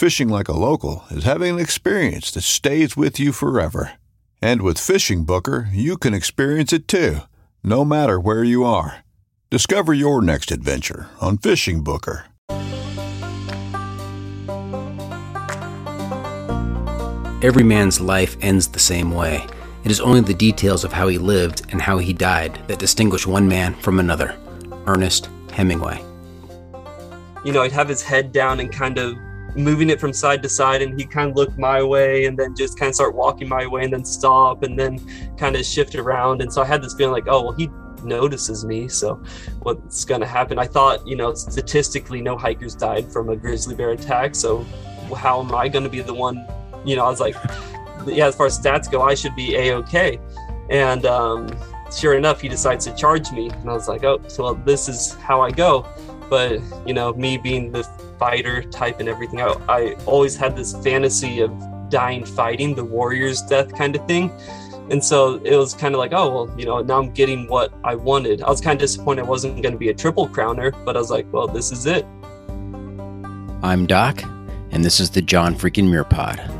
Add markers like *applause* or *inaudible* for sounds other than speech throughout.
Fishing like a local is having an experience that stays with you forever. And with Fishing Booker, you can experience it too, no matter where you are. Discover your next adventure on Fishing Booker. Every man's life ends the same way. It is only the details of how he lived and how he died that distinguish one man from another. Ernest Hemingway. You know, he'd have his head down and kind of moving it from side to side and he kind of looked my way and then just kind of start walking my way and then stop and then kind of shift around. And so i had this feeling like oh well he notices me so what's going to happen? I thought you know statistically no hikers died from a grizzly bear attack so how am i going to be the one you know i was like yeah as far as stats go i should be a-ok. And um, sure enough he decides to charge me and i was like oh so well, this is how i go. But you know me being the fighter type and everything. I, I always had this fantasy of dying fighting, the warrior's death kind of thing. And so it was kind of like, oh, well, you know, now I'm getting what I wanted. I was kind of disappointed I wasn't going to be a triple crowner, but I was like, well, this is it. I'm Doc, and this is the John freaking Muir Pod.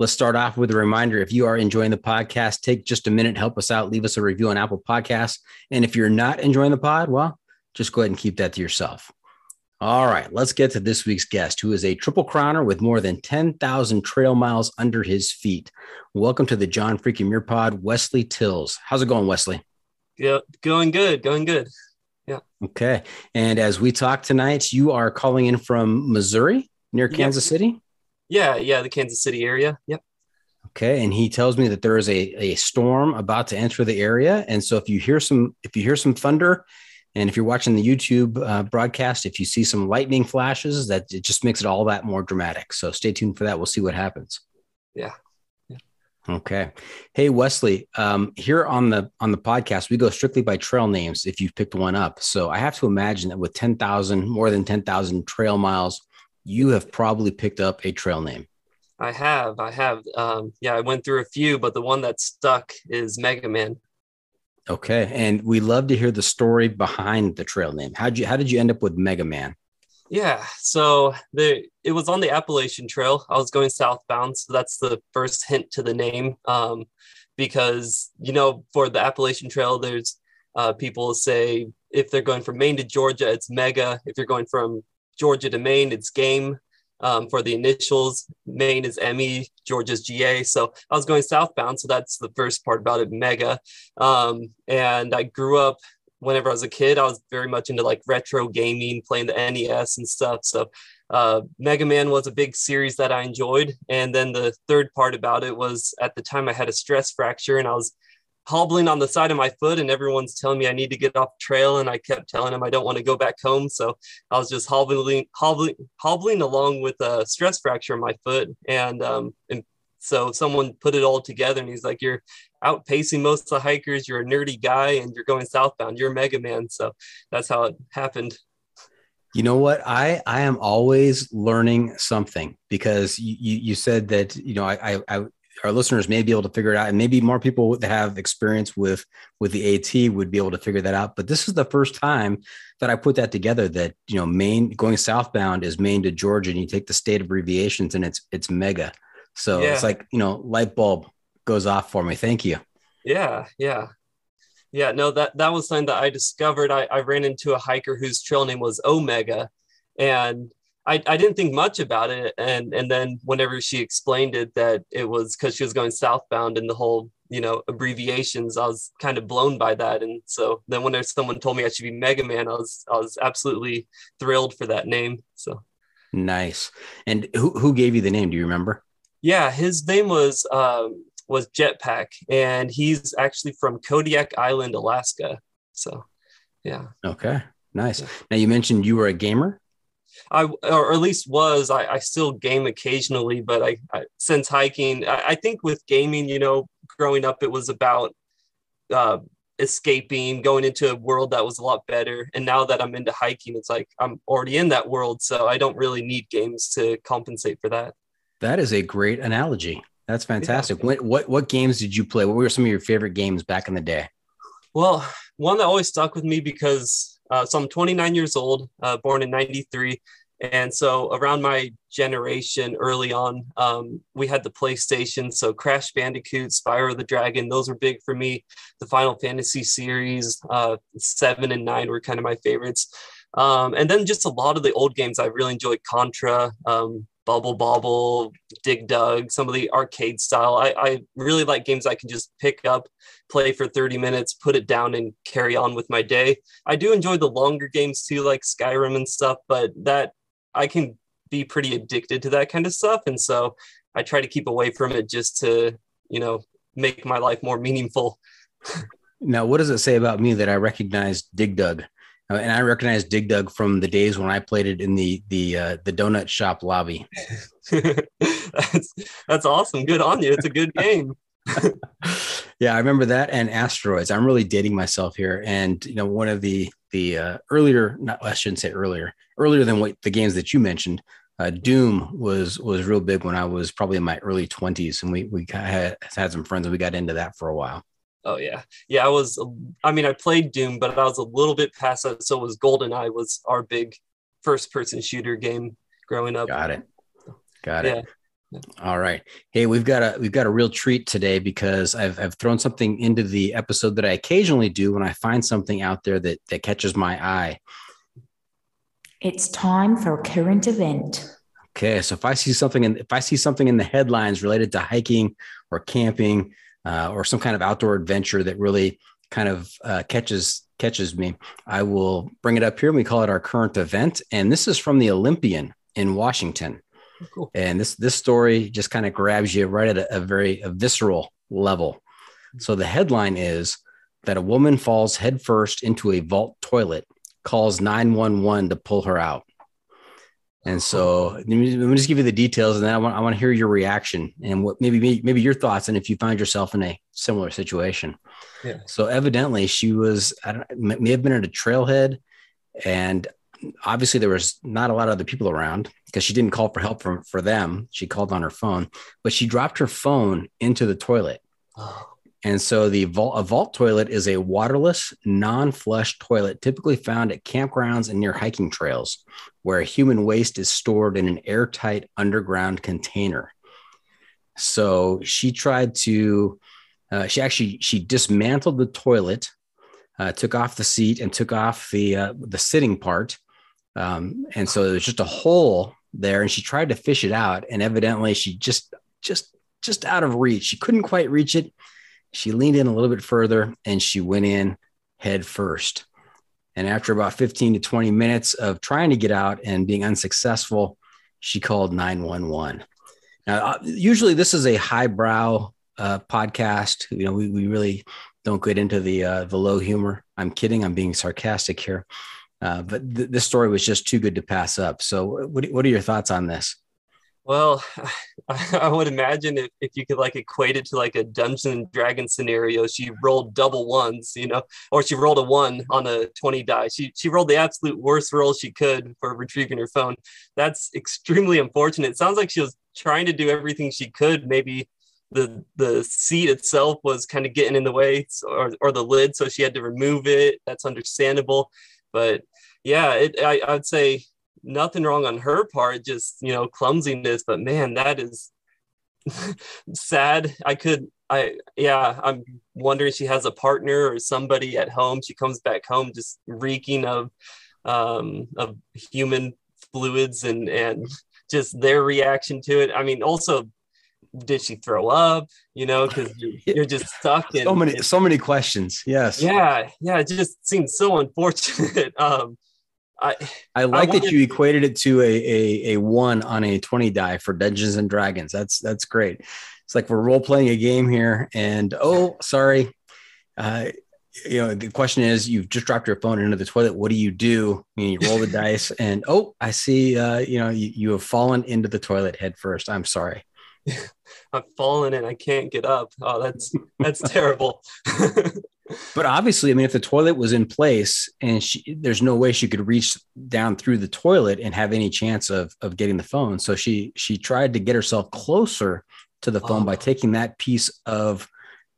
Let's start off with a reminder. If you are enjoying the podcast, take just a minute, help us out, leave us a review on Apple Podcasts. And if you're not enjoying the pod, well, just go ahead and keep that to yourself. All right, let's get to this week's guest, who is a triple crowner with more than 10,000 trail miles under his feet. Welcome to the John Freaking Muir Pod, Wesley Tils. How's it going, Wesley? Yeah, going good, going good. Yeah. Okay. And as we talk tonight, you are calling in from Missouri near Kansas yep. City? Yeah, yeah, the Kansas City area. Yep. Okay, and he tells me that there is a, a storm about to enter the area, and so if you hear some if you hear some thunder, and if you're watching the YouTube uh, broadcast, if you see some lightning flashes, that it just makes it all that more dramatic. So stay tuned for that. We'll see what happens. Yeah. Okay. Hey Wesley, um, here on the on the podcast, we go strictly by trail names. If you've picked one up, so I have to imagine that with ten thousand, more than ten thousand trail miles you have probably picked up a trail name. I have. I have. Um, yeah, I went through a few, but the one that stuck is Mega Man. Okay, and we love to hear the story behind the trail name. How did you How did you end up with Mega Man? Yeah, so the it was on the Appalachian Trail. I was going southbound, so that's the first hint to the name. Um, because you know, for the Appalachian Trail, there's uh, people say if they're going from Maine to Georgia, it's Mega. If you're going from Georgia to Maine, it's Game. Um, for the initials, Maine is ME, Georgia's GA. So I was going southbound, so that's the first part about it, Mega. Um, and I grew up whenever I was a kid, I was very much into like retro gaming, playing the NES and stuff. So uh, Mega Man was a big series that I enjoyed. And then the third part about it was at the time I had a stress fracture and I was hobbling on the side of my foot and everyone's telling me I need to get off trail and I kept telling them I don't want to go back home so I was just hobbling hobbling hobbling along with a stress fracture in my foot and um and so someone put it all together and he's like, You're outpacing most of the hikers, you're a nerdy guy, and you're going southbound. You're mega man. So that's how it happened. You know what? I I am always learning something because you you said that you know I, I, I our listeners may be able to figure it out, and maybe more people that have experience with with the AT would be able to figure that out. But this is the first time that I put that together. That you know, Maine going southbound is Maine to Georgia, and you take the state abbreviations, and it's it's mega. So yeah. it's like, you know, light bulb goes off for me. Thank you. Yeah. Yeah. Yeah. No, that, that was something that I discovered. I, I ran into a hiker whose trail name was Omega and I, I didn't think much about it. And, and then whenever she explained it, that it was cause she was going southbound and the whole, you know, abbreviations, I was kind of blown by that. And so then when someone told me I should be Mega Man, I was, I was absolutely thrilled for that name. So nice. And who, who gave you the name? Do you remember? Yeah, his name was um, was Jetpack, and he's actually from Kodiak Island, Alaska. So, yeah. Okay, nice. Now you mentioned you were a gamer. I or at least was. I, I still game occasionally, but I, I since hiking, I, I, think with gaming, you know, growing up, it was about uh, escaping, going into a world that was a lot better. And now that I'm into hiking, it's like I'm already in that world, so I don't really need games to compensate for that. That is a great analogy. That's fantastic. Yeah. What, what what games did you play? What were some of your favorite games back in the day? Well, one that always stuck with me because uh, so I'm 29 years old, uh, born in '93, and so around my generation, early on, um, we had the PlayStation. So Crash Bandicoot, Spyro the Dragon, those were big for me. The Final Fantasy series, uh, seven and nine were kind of my favorites. Um, and then just a lot of the old games I really enjoyed Contra, um, Bubble Bobble, Dig Dug, some of the arcade style. I, I really like games I can just pick up, play for 30 minutes, put it down, and carry on with my day. I do enjoy the longer games too, like Skyrim and stuff, but that I can be pretty addicted to that kind of stuff. And so I try to keep away from it just to, you know, make my life more meaningful. now, what does it say about me that I recognize Dig Dug? Uh, and I recognize Dig Dug from the days when I played it in the the uh, the donut shop lobby. *laughs* that's that's awesome. Good on you. It's a good game. *laughs* yeah, I remember that and asteroids. I'm really dating myself here. And you know, one of the the uh, earlier, not I shouldn't say earlier, earlier than what the games that you mentioned. Uh, Doom was was real big when I was probably in my early 20s, and we we had had some friends and we got into that for a while. Oh yeah, yeah. I was. I mean, I played Doom, but I was a little bit past that. So was GoldenEye was our big first-person shooter game growing up. Got it. Got it. All right. Hey, we've got a we've got a real treat today because I've I've thrown something into the episode that I occasionally do when I find something out there that that catches my eye. It's time for a current event. Okay, so if I see something in if I see something in the headlines related to hiking or camping uh, or some kind of outdoor adventure that really kind of uh, catches catches me, I will bring it up here. We call it our current event, and this is from the Olympian in Washington. Oh, cool. And this this story just kind of grabs you right at a, a very a visceral level. So the headline is that a woman falls headfirst into a vault toilet, calls 911 to pull her out. And so let me, let me, just give you the details, and then I want I want to hear your reaction and what maybe maybe your thoughts, and if you find yourself in a similar situation. Yeah. So evidently, she was I don't may have been at a trailhead, and obviously there was not a lot of other people around because she didn't call for help from for them. She called on her phone, but she dropped her phone into the toilet. Oh. And so the vault, a vault toilet is a waterless, non-flush toilet typically found at campgrounds and near hiking trails. Where human waste is stored in an airtight underground container. So she tried to, uh, she actually she dismantled the toilet, uh, took off the seat and took off the uh, the sitting part, um, and so there's just a hole there. And she tried to fish it out, and evidently she just just just out of reach. She couldn't quite reach it. She leaned in a little bit further, and she went in head first. And after about 15 to 20 minutes of trying to get out and being unsuccessful, she called 911. Now, uh, usually this is a highbrow uh, podcast. You know, we, we really don't get into the uh, the low humor. I'm kidding. I'm being sarcastic here. Uh, but th- this story was just too good to pass up. So, what, what are your thoughts on this? Well, *laughs* I would imagine if, if you could like equate it to like a Dungeons and Dragon scenario, she rolled double ones, you know, or she rolled a one on a 20 die. She she rolled the absolute worst roll she could for retrieving her phone. That's extremely unfortunate. It sounds like she was trying to do everything she could. Maybe the the seat itself was kind of getting in the way or, or the lid, so she had to remove it. That's understandable. But yeah, it, I, I'd say nothing wrong on her part, just you know clumsiness. But man, that is *laughs* sad. I could, I yeah, I'm wondering she has a partner or somebody at home. She comes back home just reeking of um, of human fluids and and just their reaction to it. I mean, also did she throw up you know because *laughs* you're just stuck in so many so many questions yes yeah yeah it just seems so unfortunate *laughs* um I I like I that you equated it to a, a a one on a 20 die for Dungeons and Dragons. That's that's great. It's like we're role playing a game here, and oh, sorry. Uh, you know, the question is you've just dropped your phone into the toilet. What do you do? I mean, you roll the *laughs* dice, and oh, I see. Uh, you know, you, you have fallen into the toilet head first. I'm sorry. *laughs* I've fallen and I can't get up. Oh, that's that's terrible. *laughs* but obviously, I mean, if the toilet was in place and she, there's no way she could reach down through the toilet and have any chance of of getting the phone, so she she tried to get herself closer to the phone oh. by taking that piece of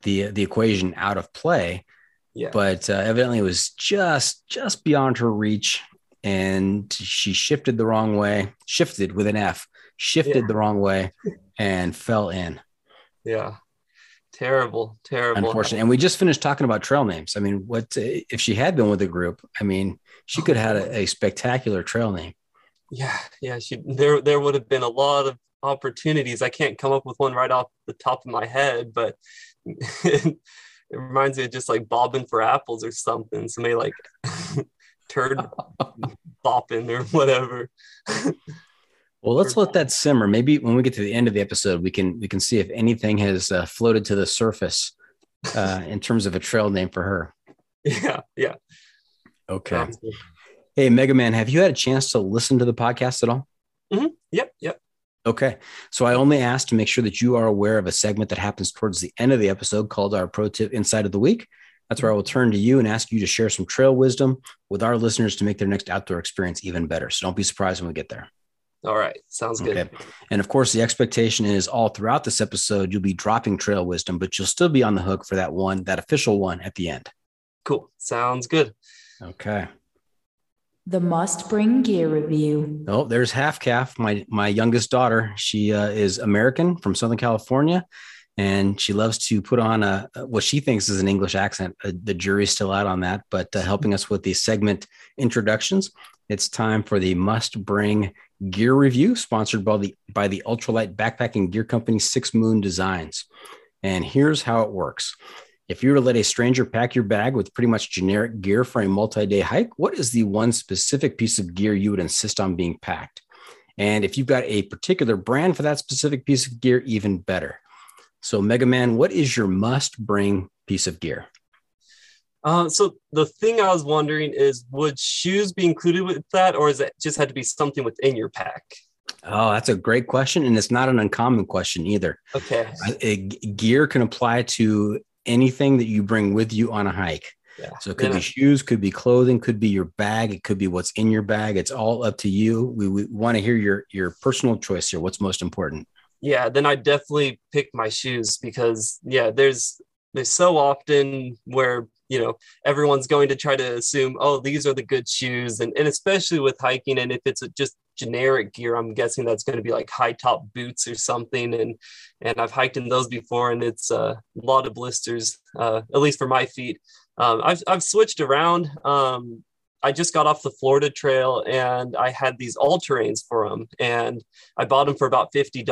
the the equation out of play. Yeah. But uh, evidently, it was just just beyond her reach, and she shifted the wrong way. Shifted with an F. Shifted yeah. the wrong way and fell in. Yeah terrible terrible. Unfortunately and we just finished talking about trail names. I mean what if she had been with the group i mean she could have had a, a spectacular trail name. Yeah yeah she there there would have been a lot of opportunities. I can't come up with one right off the top of my head but *laughs* it, reminds me of just like bobbing for apples or something. Somebody like *laughs* turd *laughs* bopping or whatever well, let's let that simmer. Maybe when we get to the end of the episode, we can we can see if anything has uh, floated to the surface uh, in terms of a trail name for her. *laughs* Yeah, yeah. Okay. Um, hey, Mega Man, have you had a chance to listen to the podcast at all? Mm-hmm. Yep, yep. Okay. So I only asked to make sure that you are aware of a segment that happens towards the end of the episode called our Pro Tip Inside of the Week. That's where I will turn to you and ask you to share some trail wisdom with our listeners to make their next outdoor experience even better. So don't be surprised when we get there. All right. Sounds good. Okay. And of course, the expectation is all throughout this episode, you'll be dropping trail wisdom, but you'll still be on the hook for that one, that official one at the end. Cool. Sounds good. Okay. The must bring gear review. Oh, there's half calf, my my youngest daughter. She uh, is American from Southern California, and she loves to put on a what she thinks is an English accent. Uh, the jury's still out on that, but uh, helping us with the segment introductions, it's time for the must bring gear review sponsored by the by the ultralight backpacking gear company Six Moon Designs. And here's how it works. If you were to let a stranger pack your bag with pretty much generic gear for a multi-day hike, what is the one specific piece of gear you would insist on being packed? And if you've got a particular brand for that specific piece of gear, even better. So, Mega Man, what is your must bring piece of gear? Uh, so the thing I was wondering is, would shoes be included with that, or is it just had to be something within your pack? Oh, that's a great question, and it's not an uncommon question either. Okay, a, gear can apply to anything that you bring with you on a hike. Yeah. So it could then be shoes, could be clothing, could be your bag, it could be what's in your bag. It's all up to you. We, we want to hear your your personal choice here. What's most important? Yeah, then I definitely pick my shoes because yeah, there's there's so often where you know everyone's going to try to assume oh these are the good shoes. And, and especially with hiking and if it's just generic gear i'm guessing that's going to be like high top boots or something. And and i've hiked in those before and it's a lot of blisters uh, at least for my feet. Um, I've, I've switched around um, I just got off the Florida trail and I had these all terrains for them. And I bought them for about $50.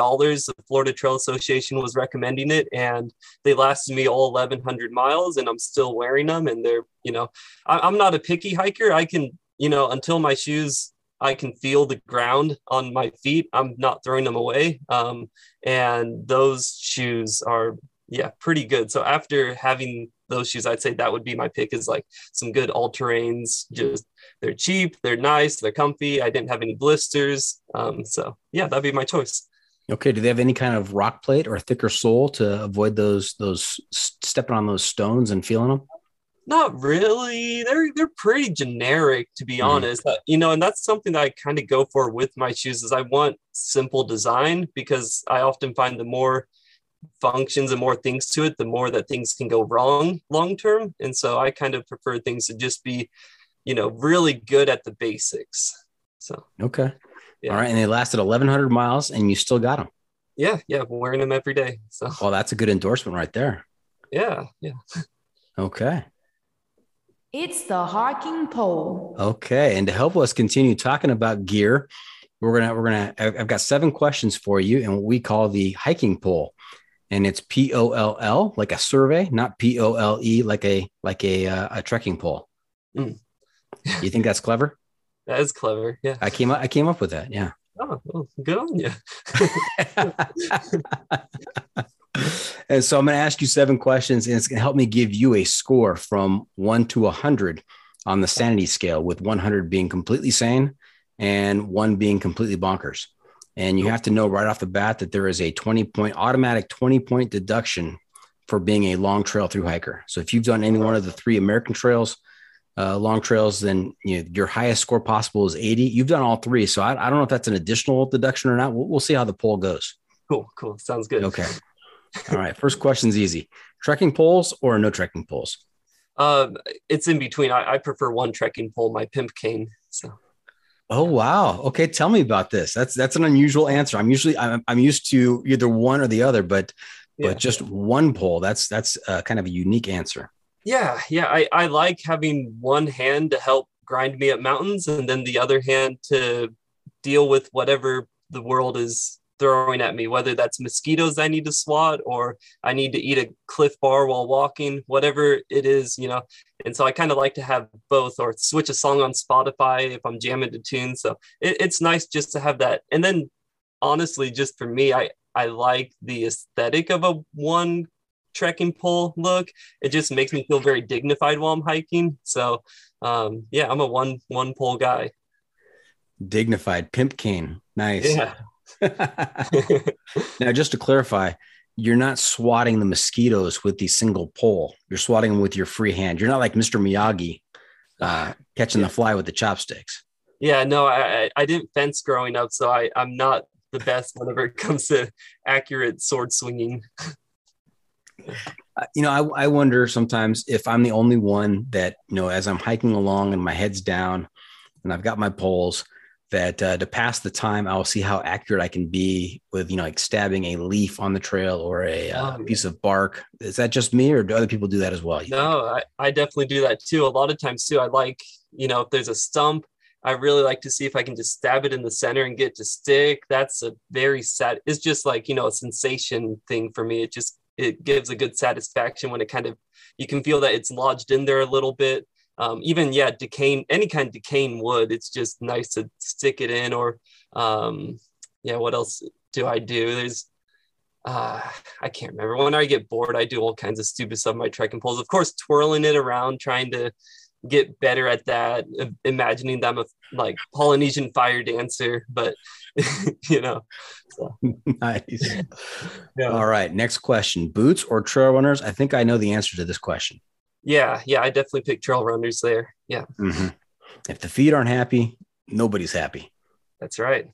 The Florida Trail Association was recommending it and they lasted me all 1100 miles and I'm still wearing them. And they're, you know, I, am not a picky hiker. I can, you know, until my shoes, I can feel the ground on my feet. I'm not throwing them away. Um, and those shoes are, yeah, pretty good. So after having those shoes, I'd say that would be my pick is like some good all terrains. Just they're cheap, they're nice, they're comfy. I didn't have any blisters. Um, so yeah, that'd be my choice. Okay. Do they have any kind of rock plate or thicker sole to avoid those those stepping on those stones and feeling them? Not really. They're they're pretty generic to be mm-hmm. honest. Uh, you know, and that's something that I kind of go for with my shoes is I want simple design because I often find the more functions and more things to it, the more that things can go wrong long term. And so I kind of prefer things to just be, you know, really good at the basics. So, okay. Yeah. All right. And they lasted 1,100 miles and you still got them. Yeah. Yeah. wearing them every day. So, well, that's a good endorsement right there. Yeah. Yeah. Okay. It's the hiking pole. Okay. And to help us continue talking about gear, we're gonna we're gonna I've got seven questions for you and what we call the hiking pole and it's P O L L like a survey, not P O L E like a like a uh, a trekking pole. Mm. you think that's clever? *laughs* That is clever. Yeah. I came up I came up with that. Yeah. Oh, well, good on you. *laughs* and so I'm going to ask you seven questions, and it's going to help me give you a score from one to a hundred on the sanity scale, with 100 being completely sane and one being completely bonkers. And you have to know right off the bat that there is a 20 point automatic 20 point deduction for being a long trail through hiker. So if you've done any one of the three American trails, uh, long trails, then you know, your highest score possible is 80. You've done all three. So I, I don't know if that's an additional deduction or not. We'll, we'll see how the poll goes. Cool. Cool. Sounds good. Okay. all right. First question's easy. Trekking poles or no trekking poles? Um, it's in between. I, I prefer one trekking pole, my pimp cane. So Oh wow. Okay, tell me about this. That's that's an unusual answer. I'm usually I'm, I'm used to either one or the other, but yeah. but just one pole. That's that's uh, kind of a unique answer. Yeah, yeah. I I like having one hand to help grind me up mountains, and then the other hand to deal with whatever the world is throwing at me, whether that's mosquitoes I need to swat or I need to eat a Clif Bar while walking, whatever it is, you know. And so I kind of like to have both or switch a song on Spotify if I'm jamming to tunes. So it, it's nice just to have that. And then honestly, just for me, I, I like the aesthetic of a one trekking pole look. It just makes me feel very dignified while I'm hiking. So um, yeah, I'm a one one pole guy. Dignified pimp cane. Nice. Yeah. *laughs* now, just to clarify, you're not swatting the mosquitoes with the single pole. You're swatting them with your free hand. You're not like Mr. Miyagi uh, catching yeah. the fly with the chopsticks. Yeah, no, I, I didn't fence growing up, so I, I'm not the best whenever it comes to accurate sword swinging. Uh, you know, I, I wonder sometimes if I'm the only one that, you know, as I'm hiking along and my head's down and I've got my poles, that uh, to pass the time, I'll see how accurate I can be with, you know, like stabbing a leaf on the trail or a uh, oh, piece of bark. Is that just me or do other people do that as well? No, I, I definitely do that too. A lot of times too, I like, you know, if there's a stump, I really like to see if I can just stab it in the center and get to stick. That's a very sad, it's just like, you know, a sensation thing for me. It just, it gives a good satisfaction when it kind of, you can feel that it's lodged in there a little bit um, even yeah decaying any kind of decaying wood it's just nice to stick it in or um, yeah what else do i do? There's uh, i can't remember. When i get bored i do all kinds of stupid stuff my trekking poles. Of course twirling it around trying to get better at that imagining them a like polynesian fire dancer but *laughs* you know so. *laughs* nice. Yeah. all right next question. Boots or trail runners i think i know the answer to this question yeah, yeah, I definitely pick trail runners there. Yeah. Mm-hmm. If the feet aren't happy, nobody's happy. That's right.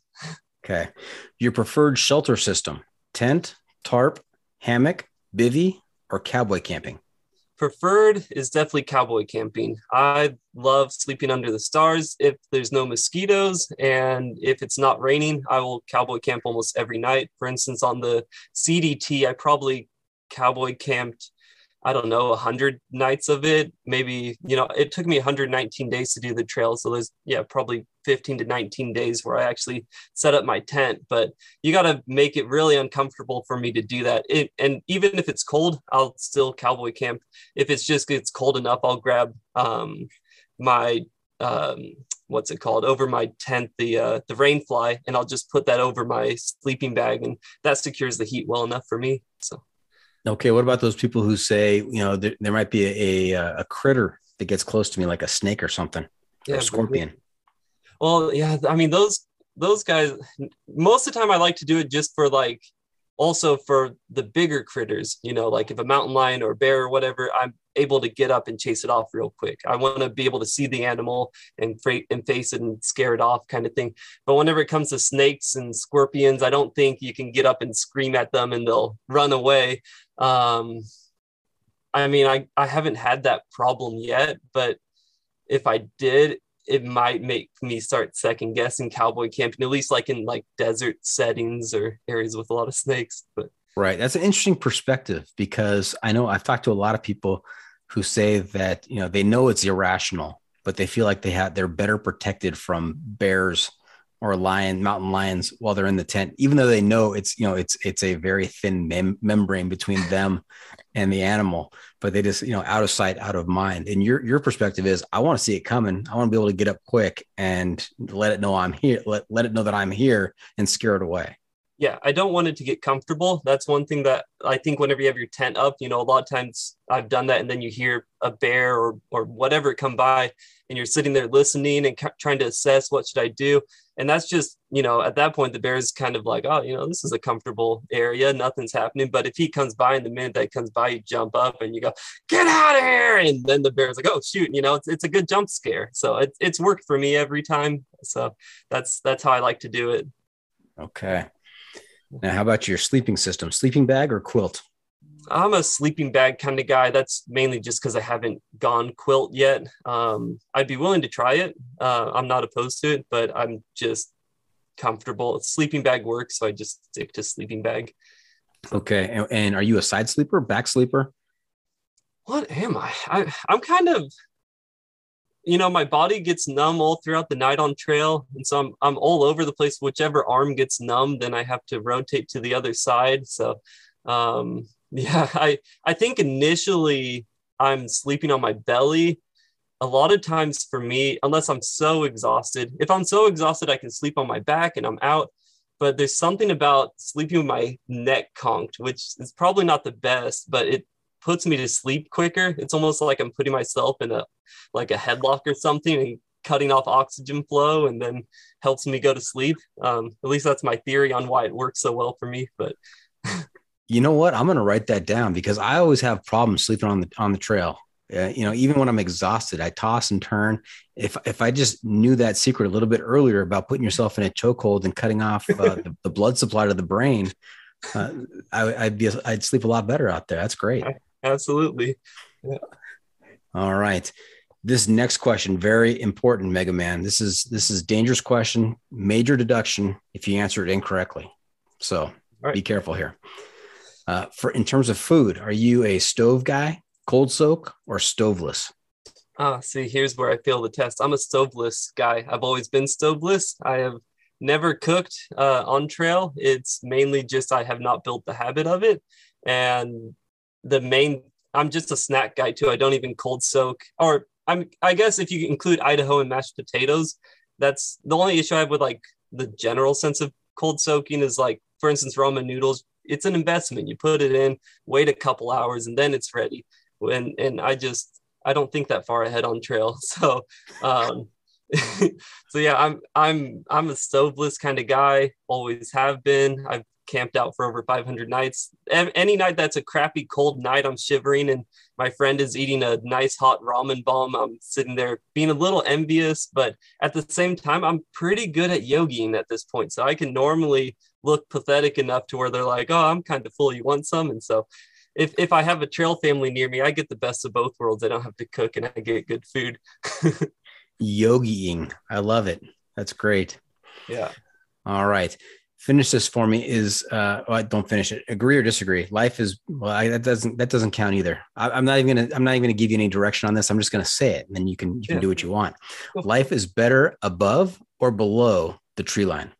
Okay. Your preferred shelter system tent, tarp, hammock, bivy, or cowboy camping? preferred is definitely cowboy camping. I love sleeping under the stars if there's no mosquitoes and if it's not raining, I will cowboy camp almost every night. For instance, on the CDT, I probably cowboy camped I don't know, 100 nights of it. Maybe, you know, it took me 119 days to do the trail. So there's, yeah, probably 15 to 19 days where I actually set up my tent. But you got to make it really uncomfortable for me to do that. It, and even if it's cold, I'll still cowboy camp. If it's just it's cold enough, I'll grab um, my um, what's it called over my tent the uh, the rain fly and I'll just put that over my sleeping bag and that secures the heat well enough for me. So Okay, what about those people who say, you know, there, there might be a, a, uh, a critter that gets close to me, like a snake or something, yeah, or a scorpion? Well, yeah, I mean those those guys. Most of the time, I like to do it just for like, also for the bigger critters. You know, like if a mountain lion or bear or whatever, I'm able to get up and chase it off real quick. I want to be able to see the animal and and face it and scare it off, kind of thing. But whenever it comes to snakes and scorpions, I don't think you can get up and scream at them and they'll run away. Um, I mean, I, I haven't had that problem yet, but if I did, it might make me start second guessing cowboy camping, at least like in like desert settings or areas with a lot of snakes. But right, that's an interesting perspective because I know I've talked to a lot of people who say that you know they know it's irrational, but they feel like they have they're better protected from bears or lion mountain lions while they're in the tent even though they know it's you know it's it's a very thin mem- membrane between them and the animal but they just you know out of sight out of mind. And your your perspective is i want to see it coming. I want to be able to get up quick and let it know i'm here let, let it know that i'm here and scare it away. Yeah, I don't want it to get comfortable. That's one thing that I think whenever you have your tent up, you know, a lot of times I've done that, and then you hear a bear or or whatever come by, and you're sitting there listening and trying to assess what should I do, and that's just you know at that point the bear is kind of like oh you know this is a comfortable area, nothing's happening. But if he comes by, and the minute that comes by, you jump up and you go get out of here, and then the bear's like oh shoot, you know it's it's a good jump scare. So it's it's worked for me every time. So that's that's how I like to do it. Okay. Now, how about your sleeping system? Sleeping bag or quilt? I'm a sleeping bag kind of guy. That's mainly just because I haven't gone quilt yet. Um, I'd be willing to try it. Uh, I'm not opposed to it, but I'm just comfortable. Sleeping bag works, so I just stick to sleeping bag. Okay, and, and are you a side sleeper, back sleeper? What am I? I I'm kind of you know, my body gets numb all throughout the night on trail. And so I'm, I'm all over the place. Whichever arm gets numb, then I have to rotate to the other side. So, um, *laughs* yeah, I, I think initially I'm sleeping on my belly. A lot of times for me, unless I'm so exhausted, if I'm so exhausted, I can sleep on my back and I'm out. But there's something about sleeping with my neck conked, which is probably not the best, but it puts me to sleep quicker. It's almost like I'm putting myself in a like a headlock or something and cutting off oxygen flow and then helps me go to sleep. Um, at least that's my theory on why it works so well for me. But *laughs* you know what? I'm going to write that down because I always have problems sleeping on the on the trail. Uh, you know, even when I'm exhausted, I toss and turn. If if I just knew that secret a little bit earlier about putting yourself in a chokehold and cutting off uh, *laughs* the, the, blood supply to the brain, uh, I, would be I'd sleep a lot better out there. That's great. Absolutely. Yeah. All right this next question very important mega man this is this is dangerous question major deduction if you answer it incorrectly so right. be careful here uh, for in terms of food are you a stove guy cold soak or stoveless? Ah see here's where i fail the test. I'm a stoveless guy. I've always been stoveless. I have never cooked uh, on trail. It's mainly just i have not built the habit of it. And the main i'm just a snack guy too. I don't even cold soak. Or I'm I guess if you include Idahoan mashed potatoes, that's the only issue I have with like the general sense of cold soaking is like, for instance, ramen noodles. It's an investment. You put it in, wait a couple hours, and then it's ready. And and I just I don't think that far ahead on trail. *laughs* So um *laughs* so yeah, I'm I'm I'm a stoveless kind of guy. Always have been. I've camped out for over 500 nights. Any night that's a crappy cold night, I'm shivering, and my friend is eating a nice hot ramen bomb. I'm sitting there being a little envious, but at the same time, I'm pretty good at yogiing at this point. So I can normally look pathetic enough to where they're like, "Oh, I'm kind of full. You want some?" And so if if I have a trail family near me, I get the best of both worlds. I don't have to cook and I get good food. *laughs* Yogiing. I love it. That's great. Yeah. All right. Finish this for me is uh well, don't finish it. Agree or disagree. Life is well, I, that doesn't that doesn't count either. I, am not even gonna I'm not even gonna give you any direction on this. I'm just gonna say it and then you can you can Yeah. do what you want. Life is better above or below the tree line.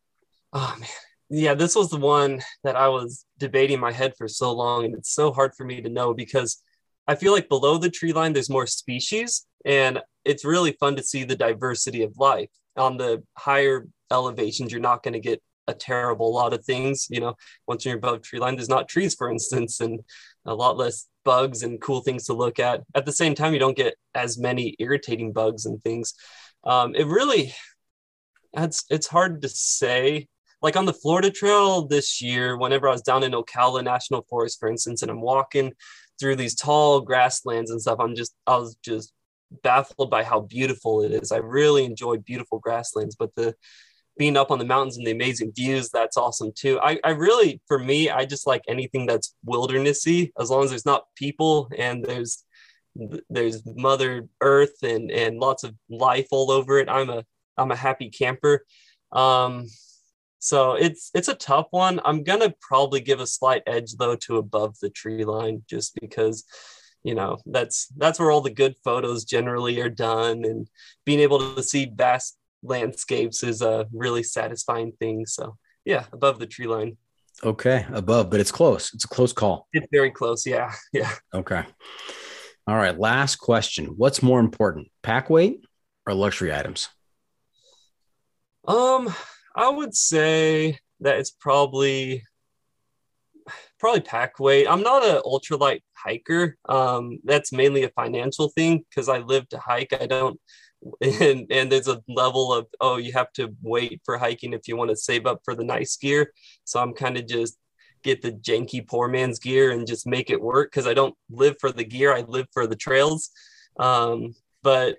Oh man. Yeah, this was the one that I was debating in my head for so long, and it's so hard for me to know because I feel like below the tree line there's more species, and it's really fun to see the diversity of life. On the higher elevations, you're not going to get a terrible lot of things. You know, once you're above tree line, there's not trees, for instance, and a lot less bugs and cool things to look at. At the same time, you don't get as many irritating bugs and things. Um, it really, it's it's hard to say like on the Florida Trail this year, whenever I was down in Ocala National Forest, for instance, and I'm walking through these tall grasslands and stuff, I'm just, I was just baffled by how beautiful it is. I really enjoy beautiful grasslands, but the being up on the mountains and the amazing views, that's awesome too. I, I really, for me, I just like anything that's wildernessy, as long as there's not people and there's, there's mother earth and, and lots of life all over it. I'm a, I'm a happy camper. Um, so it's it's a tough one. I'm gonna probably give a slight edge though to above the tree line, just because you know that's that's where all the good photos generally are done, and being able to see vast landscapes is a really satisfying thing. So yeah, above the tree line, Okay, above, but it's close. It's a close call. it's very close. Yeah, *laughs* yeah. Okay. All right. Last question. What's more important, pack weight or luxury items? Um, I would say that it's probably probably pack weight. I'm not an ultralight hiker. Um, that's mainly a financial thing because I live to hike. I don't *laughs* and and there's a level of oh you have to wait for hiking if you want to save up for the nice gear. So I'm kind of just get the janky poor man's gear and just make it work because I don't live for the gear. I live for the trails. Um, but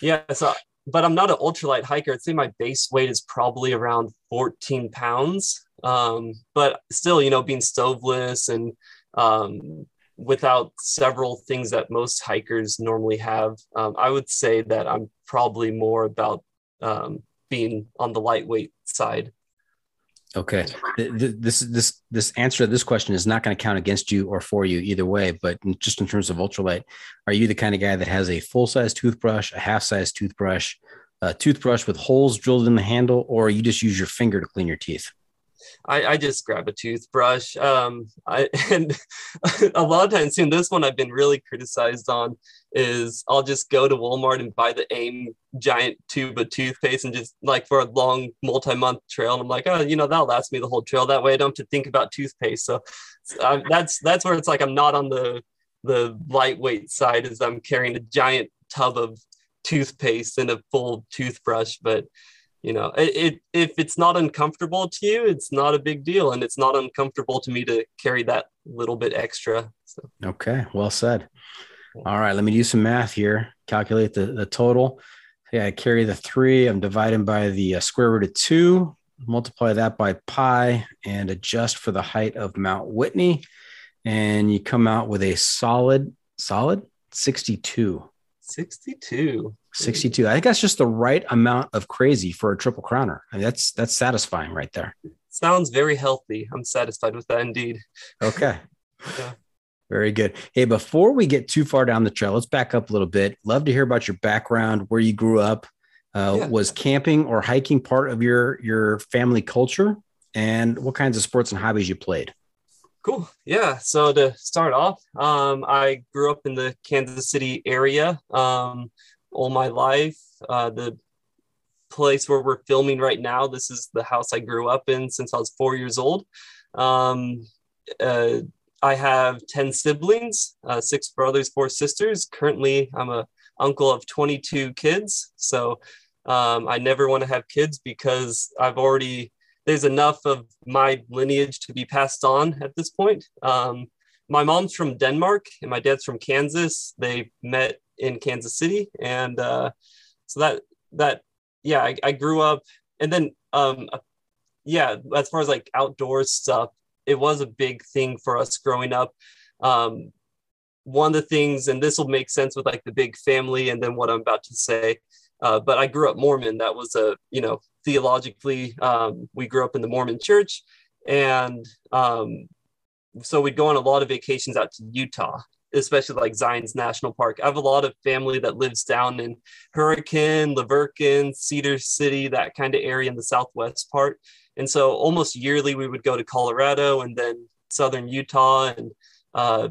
yeah, so but I'm not an ultralight hiker. I'd say my base weight is probably around 14 pounds. Um, but still, you know, being stoveless and um, without several things that most hikers normally have, um, I would say that I'm probably more about um, being on the lightweight side. Okay. Th- th- This this this answer to this question is not going to count against you or for you either way. But just in terms of ultralight, are you the kind of guy that has a full size toothbrush, a half size toothbrush, a toothbrush with holes drilled in the handle, or you just use your finger to clean your teeth? I, I just grab a toothbrush. Um, I, *laughs* and a lot of times, in this one, I've been really criticized on is I'll just go to Walmart and buy the AIM giant tube of toothpaste and just like for a long multi-month trail. And I'm like, oh, you know, that'll last me the whole trail. That way, I don't have to think about toothpaste. So that's that's where it's like I'm not on the the lightweight side, as I'm carrying a giant tub of toothpaste and a full toothbrush, but you know it, it, if it's not uncomfortable to you it's not a big deal and it's not uncomfortable to me to carry that little bit extra so Okay, well said. All right, let me do some math here. Calculate the, the total. Yeah, I carry the three. I'm dividing by the uh, square root of two, multiply that by pi, and adjust for the height of Mount Whitney. And you come out with a solid, solid 62. 62 62. I think that's just the right amount of crazy for a triple crowner. I mean, that's that's satisfying right there. sounds very healthy i'm satisfied with that indeed Okay. Yeah. Very good. Hey, before we get too far down the trail, let's back up a little bit. Love to hear about your background, where you grew up. Uh, Yeah. Was camping or hiking part of your your family culture, and what kinds of sports and hobbies you played? Cool. Yeah so to start off um, i grew up in the kansas city area um, all my life uh, the place where we're filming right now this is the house i grew up in since i was four years old. Um, uh, i have 10 siblings uh, six brothers four sisters. Currently i'm a uncle of 22 kids. So um, i never want to have kids because i've already there's enough of my lineage to be passed on at this point. Um, my mom's from Denmark and my dad's from Kansas. They met in Kansas City, and uh, so that that yeah, I, I grew up, and then um, yeah, as far as like outdoor stuff, it was a big thing for us growing up. um, one of the things, and this will make sense with like the big family and then what I'm about to say. Uh, but I grew up Mormon. That was a, you know, theologically, um, we grew up in the Mormon church. And um, so we'd go on a lot of vacations out to Utah, especially like Zion's National Park. I have a lot of family that lives down in Hurricane, La Verkin, Cedar City, that kind of area in the southwest part. And so almost yearly we would go to Colorado and then southern Utah. And uh,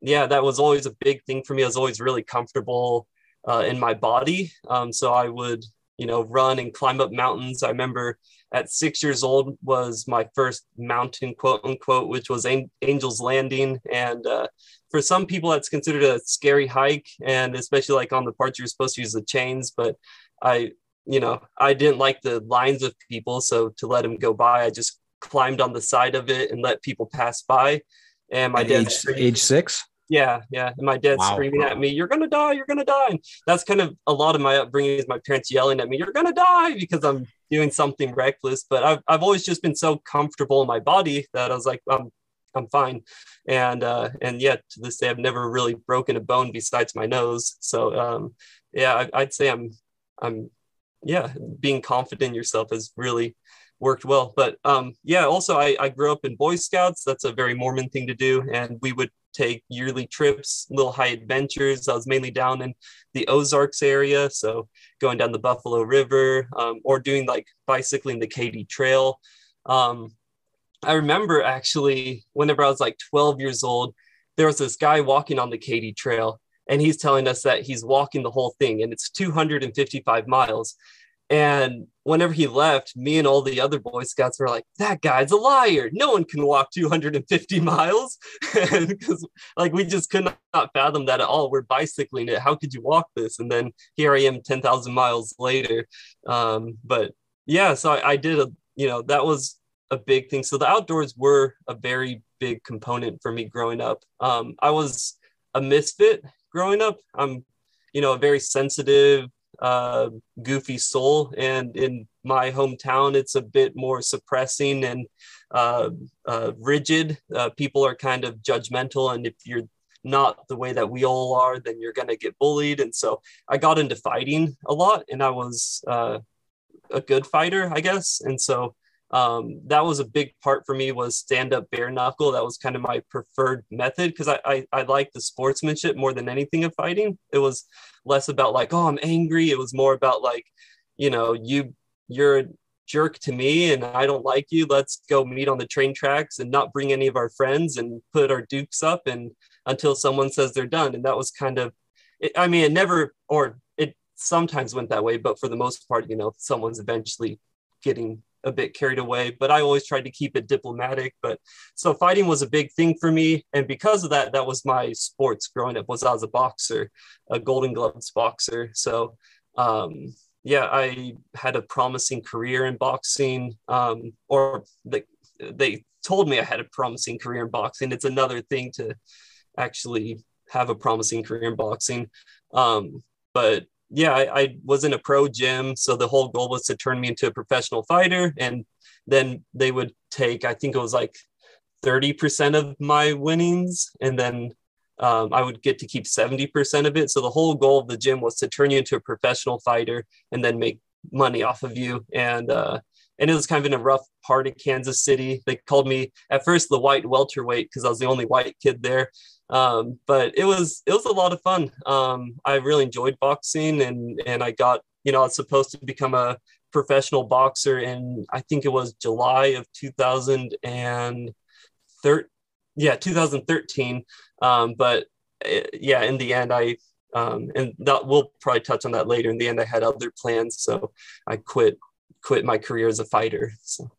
yeah, that was always a big thing for me. I was always really comfortable uh, in my body. Um, so I would, you know, run and climb up mountains. I remember at six years old was my first mountain, quote unquote, which was Angel's Landing. And uh, for some people, that's considered a scary hike, and especially like on the parts you're supposed to use the chains. But I, you know, I didn't like the lines of people, so to let them go by, I just climbed on the side of it and let people pass by. And my dad, age, age six. Yeah, yeah. And my dad's wow. screaming at me, "You're gonna die! You're gonna die!" And that's kind of a lot of my upbringing is my parents yelling at me, "You're gonna die!" because I'm doing something reckless. But I've I've always just been so comfortable in my body that I was like, I'm I'm fine. And uh, and yet to this day, I've never really broken a bone besides my nose. So um, yeah, I, I'd say I'm I'm yeah, being confident in yourself has really worked well. But um, yeah, also I, I grew up in Boy Scouts. That's a very Mormon thing to do, and we would take yearly trips, little high adventures. I was mainly down in the Ozarks area, so going down the Buffalo River um, or doing like bicycling the Katy Trail. Um, I remember actually whenever I was like 12 years old, there was this guy walking on the Katy Trail, and he's telling us that he's walking the whole thing, and it's 255 miles. And whenever he left, me and all the other Boy Scouts were like, that guy's a liar. No one can walk 250 miles. *laughs* Because like we just could not fathom that at all. We're bicycling it. How could you walk this? And then here I am 10,000 miles later. Um, but yeah, so I, I did a, you know, that was a big thing. So the outdoors were a very big component for me growing up. Um, I was a misfit growing up. I'm, you know, a very sensitive, uh, goofy soul. And in my hometown, it's a bit more suppressing and uh, uh, rigid. Uh, people are kind of judgmental. And if you're not the way that we all are, then you're going to get bullied. And so I got into fighting a lot and I was uh, a good fighter, I guess. And so um, that was a big part for me was stand up bare knuckle. That was kind of my preferred method because I, I, I like the sportsmanship more than anything of fighting. It was less about like, oh, I'm angry. It was more about like, you know, you you're a jerk to me and I don't like you. Let's go meet on the train tracks and not bring any of our friends and put our dukes up and until someone says they're done. And that was kind of, it, I mean, it never or it sometimes went that way, but for the most part, you know, someone's eventually getting a bit carried away, but I always tried to keep it diplomatic. But so fighting was a big thing for me. And because of that, that was my sports growing up was I was a boxer, a golden gloves boxer. So um, yeah, I had a promising career in boxing um, or they, they told me I had a promising career in boxing. It's another thing to actually have a promising career in boxing. Um, but yeah, I, I, was in a pro gym. So the whole goal was to turn me into a professional fighter. And then they would take, I think it was like 30% of my winnings. And then um, I would get to keep 70% of it. So the whole goal of the gym was to turn you into a professional fighter and then make money off of you. And, uh, and it was kind of in a rough part of Kansas City. They called me at first the white welterweight because I was the only white kid there. Um, but it was it was a lot of fun. Um, I really enjoyed boxing, and and I got you know I was supposed to become a professional boxer in I think it was July of 2013. Yeah, 2013. Um, but it, eh, yeah, in the end, I um, and that we'll probably touch on that later. In the end, I had other plans, so I quit quit my career as a fighter. So.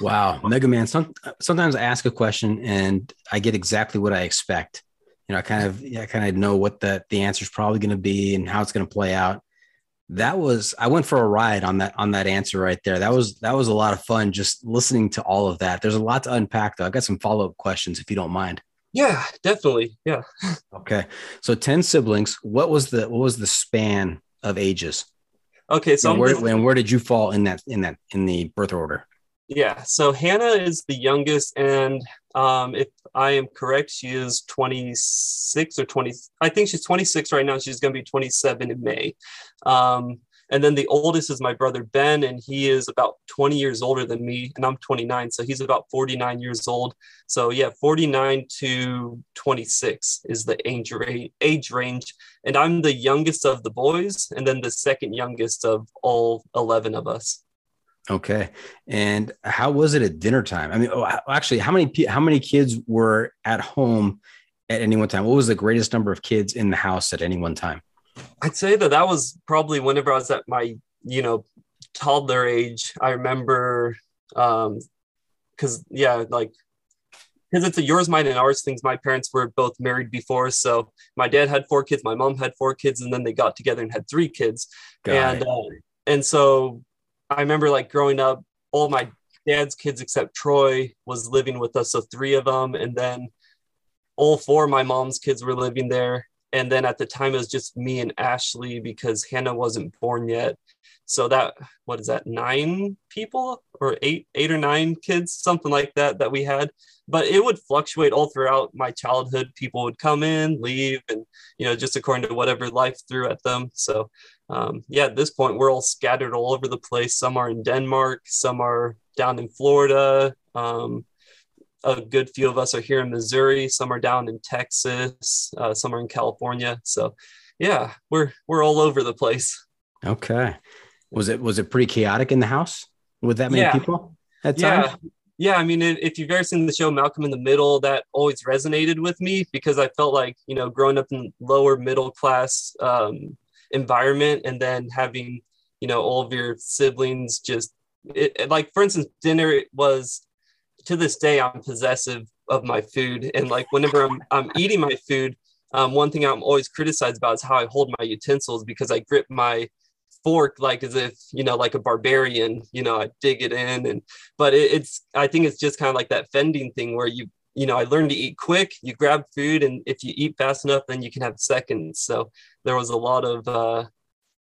Wow, Mega Man. Some, sometimes I ask a question and I get exactly what I expect. You know, I kind of, yeah, I kind of know what the the answer is probably going to be and how it's going to play out. That was, I went for a ride on that on that answer right there. That was that was a lot of fun just listening to all of that. There's a lot to unpack though. I got some follow up questions if you don't mind. Yeah, definitely. Yeah. Okay, so ten siblings. What was the what was the span of ages? Okay, so and where, and where did you fall in that in that in the birth order? Yeah. So Hannah is the youngest, and Um, if I am correct, she is 26 or 20. I think she's 26 right now. She's going to be 27 in May. Um, and then the oldest is my brother Ben, and he is about 20 years older than me, and I'm 29, so he's about 49 years old. So yeah, 49 to 26 is the age. Age range, and I'm the youngest of the boys, and then the second youngest of all 11 of us. Okay. And how was it at dinner time? I mean, oh, actually, how many how many kids were at home at any one time? What was the greatest number of kids in the house at any one time? I'd say that that was probably whenever I was at my, you know, toddler age. I remember, um, because yeah, like, because it's a yours, mine, and ours things. My parents were both married before, so my dad had four kids, my mom had four kids, and then they got together and had three kids. Got and uh, and so I remember like growing up, all my dad's kids except Troy was living with us, so three of them, and then all four of my mom's kids were living there and then at the time it was just me and ashley because hannah wasn't born yet. So that what is that nine people or eight eight or nine kids something like that that we had. But it would fluctuate all throughout my childhood. People would come in leave and you know just according to whatever life threw at them. So um, yeah at this point we're all scattered all over the place. Some are in denmark some are down in florida um, a good few of us are here in Missouri. Some are down in Texas. Uh, some are in California. So, yeah, we're we're all over the place. Okay. Was it was it pretty chaotic in the house with that many yeah. people at times? Yeah. Yeah, I mean, if you've ever seen the show Malcolm in the Middle, that always resonated with me because I felt like, you know, growing up in lower middle class um, environment and then having, you know, all of your siblings just, it, like, for instance, dinner was to this day I'm possessive of my food, and like whenever I'm I'm eating my food, um, one thing I'm always criticized about is how I hold my utensils because I grip my fork like as if you know like a barbarian you know i dig it in. And but it, it's i think it's just kind of like that fending thing where you you know i learned to eat quick. You grab food and if you eat fast enough then you can have seconds. So there was a lot of uh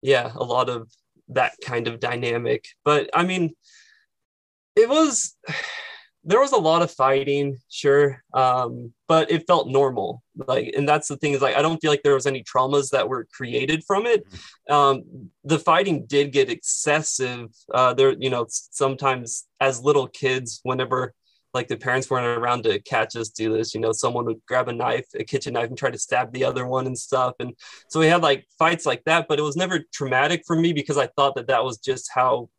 yeah a lot of that kind of dynamic. But i mean it was there was a lot of fighting, sure, um, but it felt normal. Like, and that's the thing is like I don't feel like there was any traumas that were created from it. Mm-hmm. Um, the fighting did get excessive. Uh, there, you know, sometimes as little kids, whenever like the parents weren't around to catch us do this, you know, someone would grab a knife, a kitchen knife, and try to stab the other one and stuff. And so we had like fights like that, but it was never traumatic for me because I thought that that was just how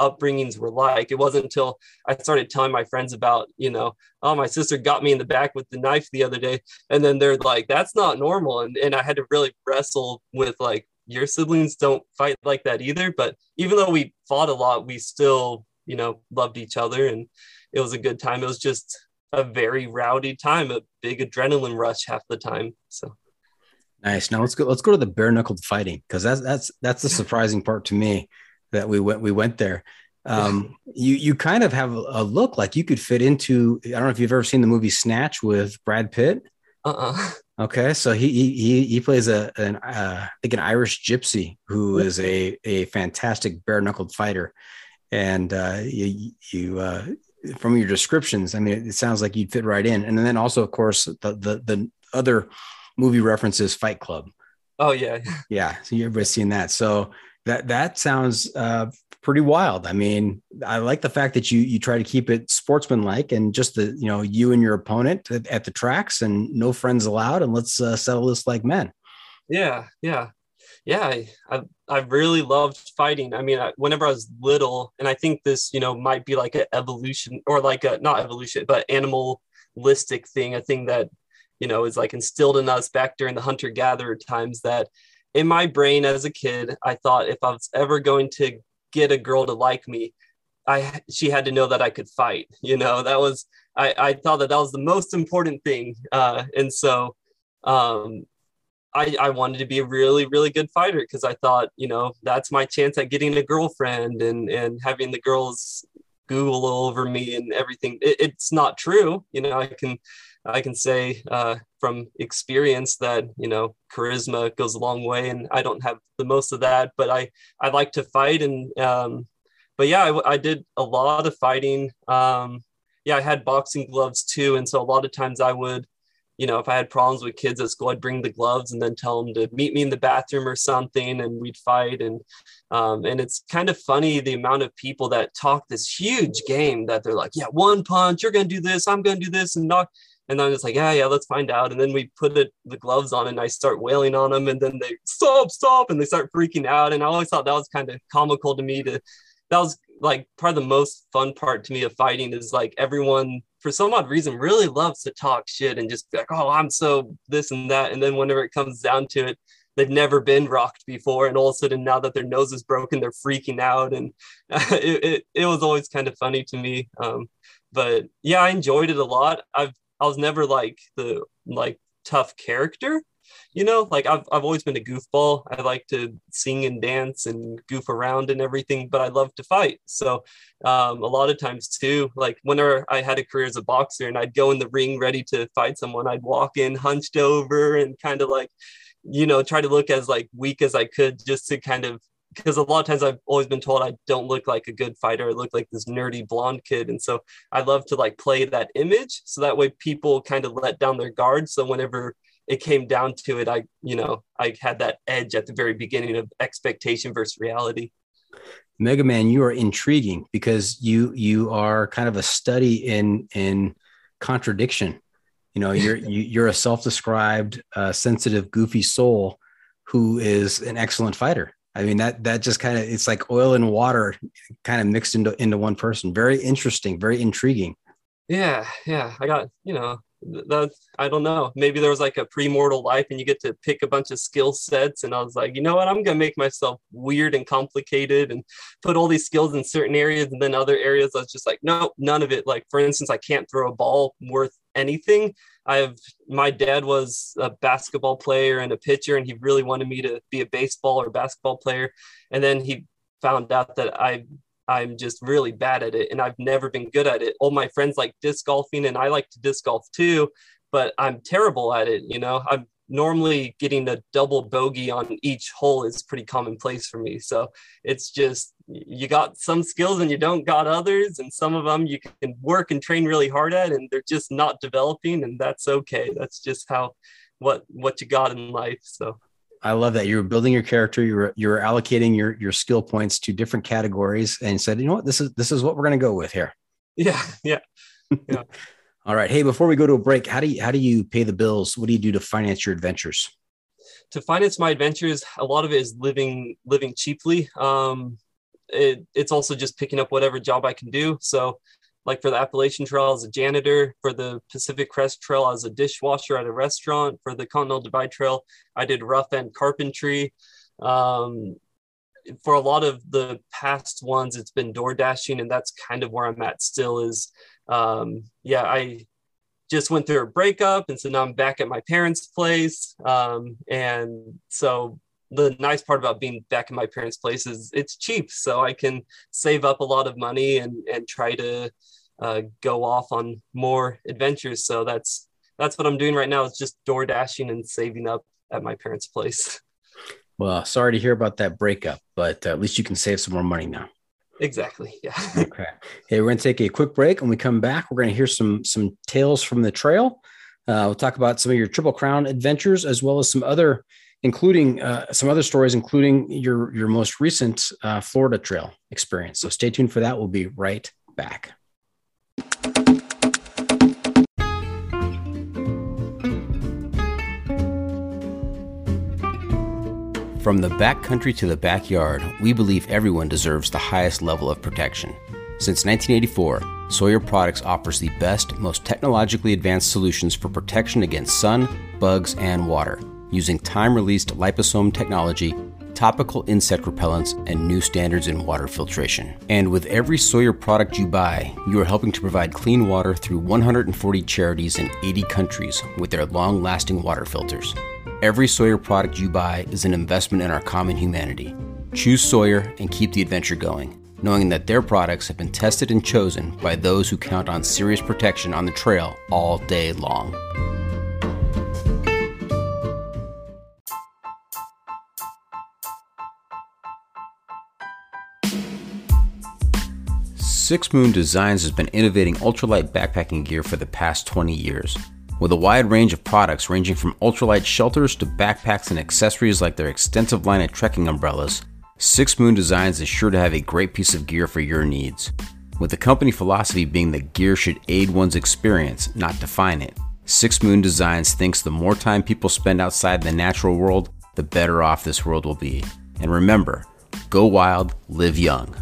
upbringings were like. It wasn't until I started telling my friends about, you know, oh, my sister got me in the back with the knife the other day. And then they're like, that's not normal. And, and I had to really wrestle with like, your siblings don't fight like that either. But even though we fought a lot, we still, you know, loved each other and it was a good time. It was just a very rowdy time, a big adrenaline rush half the time. So nice. Now let's go. Let's go to the bare knuckled fighting because that's that's that's the surprising part to me that we went we went there. Um, *laughs* you you kind of have a look like you could fit into. I don't know if you've ever seen the movie Snatch with Brad Pitt. Uh-uh. Okay, so he he he plays a an uh, like an Irish gypsy who is a a fantastic bare knuckled fighter, and uh, you you uh, from your descriptions, I mean, it sounds like you'd fit right in. And then also, of course, the the the other movie references Fight Club. Oh yeah, *laughs* yeah. So you've seen that. So that that sounds uh, pretty wild. I mean, I like the fact that you you try to keep it sportsmanlike and just the you know you and your opponent at, at the tracks and no friends allowed, and let's uh, settle this like men. Yeah, yeah, yeah. I I, I really loved fighting. I mean, I, whenever I was little, and I think this you know might be like an evolution or like a not evolution, but animalistic thing, a thing that you know is like instilled in us back during the hunter gatherer times that in my brain as a kid, I thought if I was ever going to get a girl to like me, I she had to know that I could fight. *laughs* You know, that was I, I thought that that was the most important thing. Uh, and so um, I, I wanted to be a really, really good fighter because I thought, you know, that's my chance at getting a girlfriend and and having the girls Google over me and everything. It, it's not true. You know, I can I can say uh, from experience that you know charisma goes a long way, and I don't have the most of that, but I I like to fight, and um, but yeah, I, I did a lot of fighting, um, yeah, I had boxing gloves too. And so a lot of times I would, you know, if I had problems with kids at school, I'd bring the gloves and then tell them to meet me in the bathroom or something, and we'd fight. And um, and it's kind of funny the amount of people that talk this huge game that they're like, yeah, one punch, you're gonna do this, I'm gonna do this, and knock. And then it's like, yeah, yeah, let's find out. And then we put it, the gloves on and I start wailing on them. And then they stop, stop. And they start freaking out. And I always thought that was kind of comical to me to, that was like part of the most fun part to me of fighting is like everyone for some odd reason really loves to talk shit and just be like, oh, I'm so this and that. And then whenever it comes down to it, they've never been rocked before. And all of a sudden now that their nose is broken, they're freaking out. And *laughs* it, it, it was always kind of funny to me. Um, but yeah, I enjoyed it a lot. I've, I was never like the like tough character you know, like I've, I've always been a goofball. I like to sing and dance and goof around and everything, but I love to fight. So um, a lot of times too, like whenever I had a career as a boxer and I'd go in the ring ready to fight someone, I'd walk in hunched over and kind of like, you know, try to look as like weak as I could just to kind of because a lot of times I've always been told I don't look like a good fighter. I look like this nerdy blonde kid. And so I love to like play that image. So that way people kind of let down their guard. So whenever it came down to it, I, you know, I had that edge at the very beginning of expectation versus reality. Mega Man, you are intriguing because you you are kind of a study in in contradiction. You know, you're *laughs* you, are you are a self-described uh, sensitive, goofy soul who is an excellent fighter. I mean that that just kind of it's like oil and water kind of mixed into into one person. Very interesting, very intriguing. Yeah, yeah. I got you know that I don't know. Maybe there was like a pre-mortal life and you get to pick a bunch of skill sets. And I was like, you know what? I'm gonna make myself weird and complicated and put all these skills in certain areas and then other areas I was just like, no, none of it. Like for instance, I can't throw a ball worth anything. I have my dad was a basketball player and a pitcher, and he really wanted me to be a baseball or basketball player. And then he found out that I I'm just really bad at it and I've never been good at it. All my friends like disc golfing and I like to disc golf too, but I'm terrible at it. You know, I'm normally getting a double bogey on each hole is pretty commonplace for me. So it's just you got some skills and you don't got others, and some of them you can work and train really hard at, and they're just not developing, and that's okay. That's just how what what you got in life. So I love that you were building your character. You were you were allocating your your skill points to different categories, and said, you know what, this is this is what we're going to go with here. Yeah, yeah, yeah. *laughs* All right. Hey, before we go to a break, how do you how do you pay the bills? What do you do to finance your adventures? To finance my adventures, a lot of it is living living cheaply. Um, it, it's also just picking up whatever job I can do. So like for the Appalachian Trail as a janitor, for the Pacific Crest Trail as a dishwasher at a restaurant, for the Continental Divide Trail, I did rough end carpentry. Um, for a lot of the past ones, it's been door dashing, and that's kind of where I'm at still. Is um, yeah, I just went through a breakup, and so now I'm back at my parents' place, um, and so the nice part about being back in my parents' place is it's cheap, so I can save up a lot of money and and try to uh, go off on more adventures. So that's that's what I'm doing right now. Is just door dashing and saving up at my parents' place. *laughs* Well, sorry to hear about that breakup, but at least you can save some more money now. Exactly. Yeah. *laughs* okay. Hey, we're going to take a quick break. When we come back, we're going to hear some some tales from the trail. Uh, we'll talk about some of your Triple Crown adventures, as well as some other, including uh, some other stories, including your your most recent uh, Florida Trail experience. So stay tuned for that. We'll be right back. From the backcountry to the backyard, we believe everyone deserves the highest level of protection. Since 1984, Sawyer Products offers the best, most technologically advanced solutions for protection against sun, bugs, and water, using time released liposome technology, topical insect repellents, and new standards in water filtration. And with every Sawyer product you buy, you are helping to provide clean water through 140 charities in 80 countries with their long lasting water filters. Every Sawyer product you buy is an investment in our common humanity. Choose Sawyer and keep the adventure going, knowing that their products have been tested and chosen by those who count on serious protection on the trail all day long. Six Moon Designs has been innovating ultralight backpacking gear for the past 20 years. With a wide range of products ranging from ultralight shelters to backpacks and accessories like their extensive line of trekking umbrellas, Six Moon Designs is sure to have a great piece of gear for your needs. With the company philosophy being that gear should aid one's experience, not define it, Six Moon Designs thinks the more time people spend outside the natural world, the better off this world will be. And remember, go wild, live young.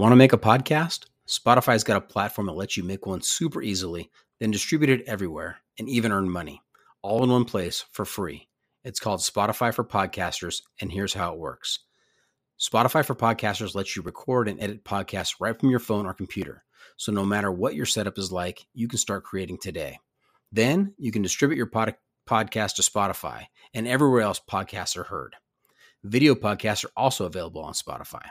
Want to make a podcast? Spotify's got a platform that lets you make one super easily, then distribute it everywhere and even earn money, all in one place for free. It's called Spotify for Podcasters, and here's how it works Spotify for Podcasters lets you record and edit podcasts right from your phone or computer. So no matter what your setup is like, you can start creating today. Then you can distribute your pod- podcast to Spotify and everywhere else podcasts are heard. Video podcasts are also available on Spotify.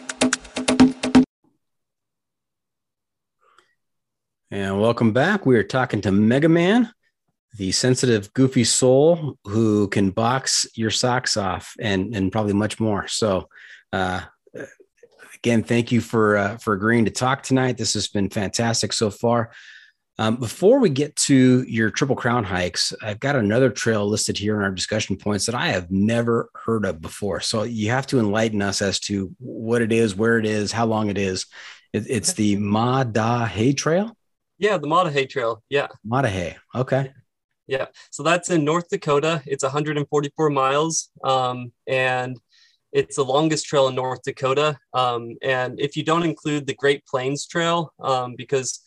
And welcome back. We are talking to Mega Man, the sensitive, goofy soul who can box your socks off and, and probably much more. So, uh, again, thank you for uh, for agreeing to talk tonight. This has been fantastic so far. Um, before we get to your Triple Crown hikes, I've got another trail listed here in our discussion points that I have never heard of before. So you have to enlighten us as to what it is, where it is, how long it is. It, it's the Maah Daah Hey Trail. Yeah, the Maah Daah Hey Trail. Yeah. Maah Daah Hey. Okay. Yeah. So that's in North Dakota. It's 144 miles. Um, and it's the longest trail in North Dakota. Um, and if you don't include the Great Plains Trail, um, because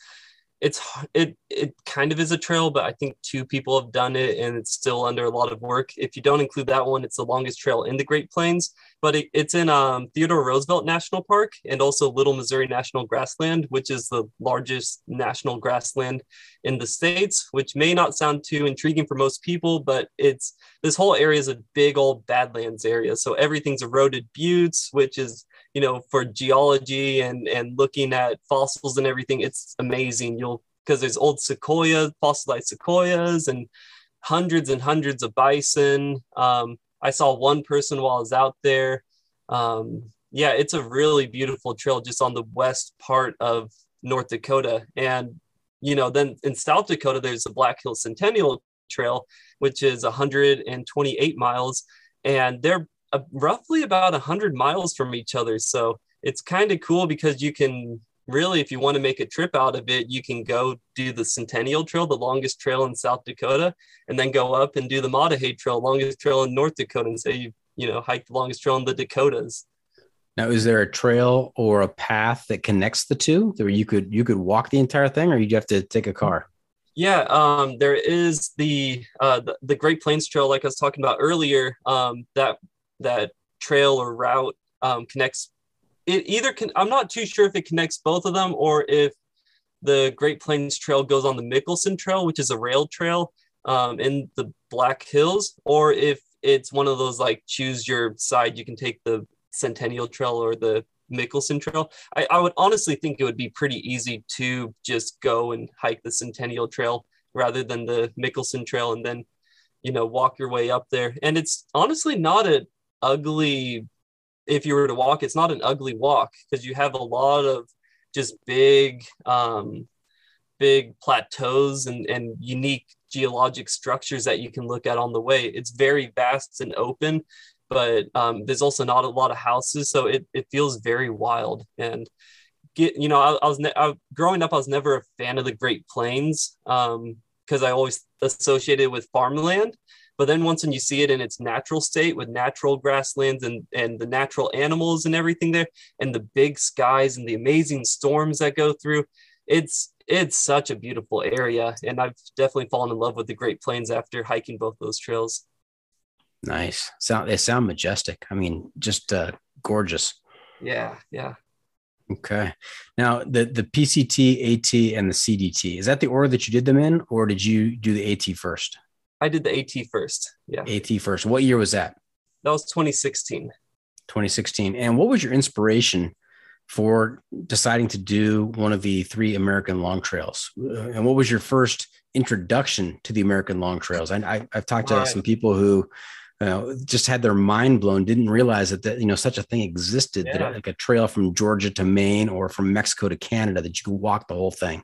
it's it it kind of is a trail, but I think two people have done it, and it's still under a lot of work. If you don't include that one, it's the longest trail in the Great Plains, but it, it's in um, Theodore Roosevelt National Park and also Little Missouri National Grassland, which is the largest national grassland in the states. Which may not sound too intriguing for most people, but it's this whole area is a big old badlands area, so everything's eroded buttes, which is you know, for geology and and looking at fossils and everything, it's amazing. You'll because there's old sequoia, fossilized sequoias, and hundreds and hundreds of bison. Um, I saw one person while I was out there. Um, yeah, it's a really beautiful trail just on the west part of North Dakota. And, you know, then in South Dakota, there's the Black Hills Centennial Trail, which is 128 miles. And they're uh, roughly about 100 miles from each other. So it's kind of cool because you can really, if you want to make a trip out of it, you can go do the Centennial Trail, the longest trail in South Dakota, and then go up and do the Maah Daah Hey Trail, longest trail in North Dakota, and say you, you know, hike the longest trail in the Dakotas. Now, is there a trail or a path that connects the two, where you could you could walk the entire thing, or you have to take a car? Yeah, um, there is the, uh, the, the Great Plains Trail, like I was talking about earlier. Um, that that trail or route um, connects it either can i'm not too sure if it connects both of them or if the great plains trail goes on the mickelson trail which is a rail trail um, in the black hills or if it's one of those like choose your side you can take the centennial trail or the mickelson trail. I, I would honestly think it would be pretty easy to just go and hike the centennial trail rather than the mickelson trail and then you know walk your way up there. And it's honestly not a ugly if you were to walk it's not an ugly walk because you have a lot of just big um, big plateaus and, and unique geologic structures that you can look at on the way. It's very vast and open but um, there's also not a lot of houses so it, it feels very wild. And get you know i, I was ne- I, growing up i was never a fan of the great plains because um, i always associated with farmland but then once when you see it in its natural state with natural grasslands and, and the natural animals and everything there, and the big skies and the amazing storms that go through, it's it's such a beautiful area. And I've definitely fallen in love with the Great Plains after hiking both those trails. Nice. Sound they sound majestic. I mean, just uh, gorgeous. Yeah, yeah. Okay. Now the the PCT, AT, and the CDT is that the order that you did them in, or did you do the AT first? I did the AT first. Yeah. AT first. What year was that? That was 2016. 2016. And what was your inspiration for deciding to do one of the three American long trails? Uh, and what was your first introduction to the American long trails? I, I, have talked to right. some people who uh, just had their mind blown, didn't realize that, that you know such a thing existed, yeah. that like a trail from Georgia to Maine or from Mexico to Canada, that you could walk the whole thing.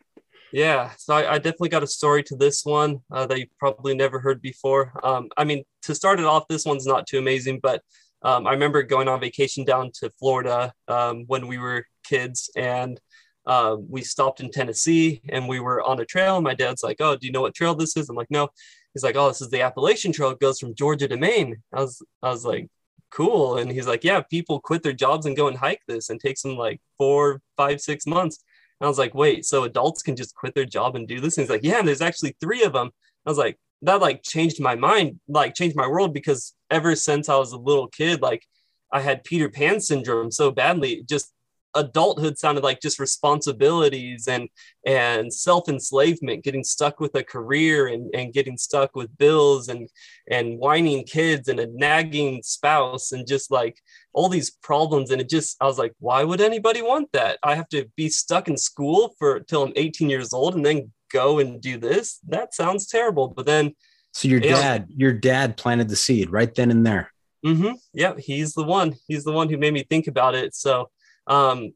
Yeah, so I, I definitely got a story to this one uh, that you probably never heard before. Um, I mean, to start it off, this one's not too amazing, but um, I remember going on vacation down to Florida um, when we were kids, and uh, we stopped in Tennessee and we were on a trail. And my dad's like, "Oh, do you know what trail this is?" I'm like, "No." He's like, "Oh, this is the Appalachian Trail. It goes from Georgia to Maine." I was, I was like, "Cool." And he's like, "Yeah, people quit their jobs and go and hike this, and takes them like four, five, six months." I was like, "Wait, so adults can just quit their job and do this?" And he's like, "Yeah, and there's actually three of them." I was like, that like changed my mind, like changed my world because ever since I was a little kid, like I had Peter Pan syndrome so badly, just adulthood sounded like just responsibilities and and self-enslavement getting stuck with a career and, and getting stuck with bills and and whining kids and a nagging spouse and just like all these problems. And it just i was like why would anybody want that? I have to be stuck in school for till i'm 18 years old and then go and do this? That sounds terrible. But then so your dad your dad planted the seed right then and there. Mm-hmm. Yeah he's the one. He's the one who made me think about it. So um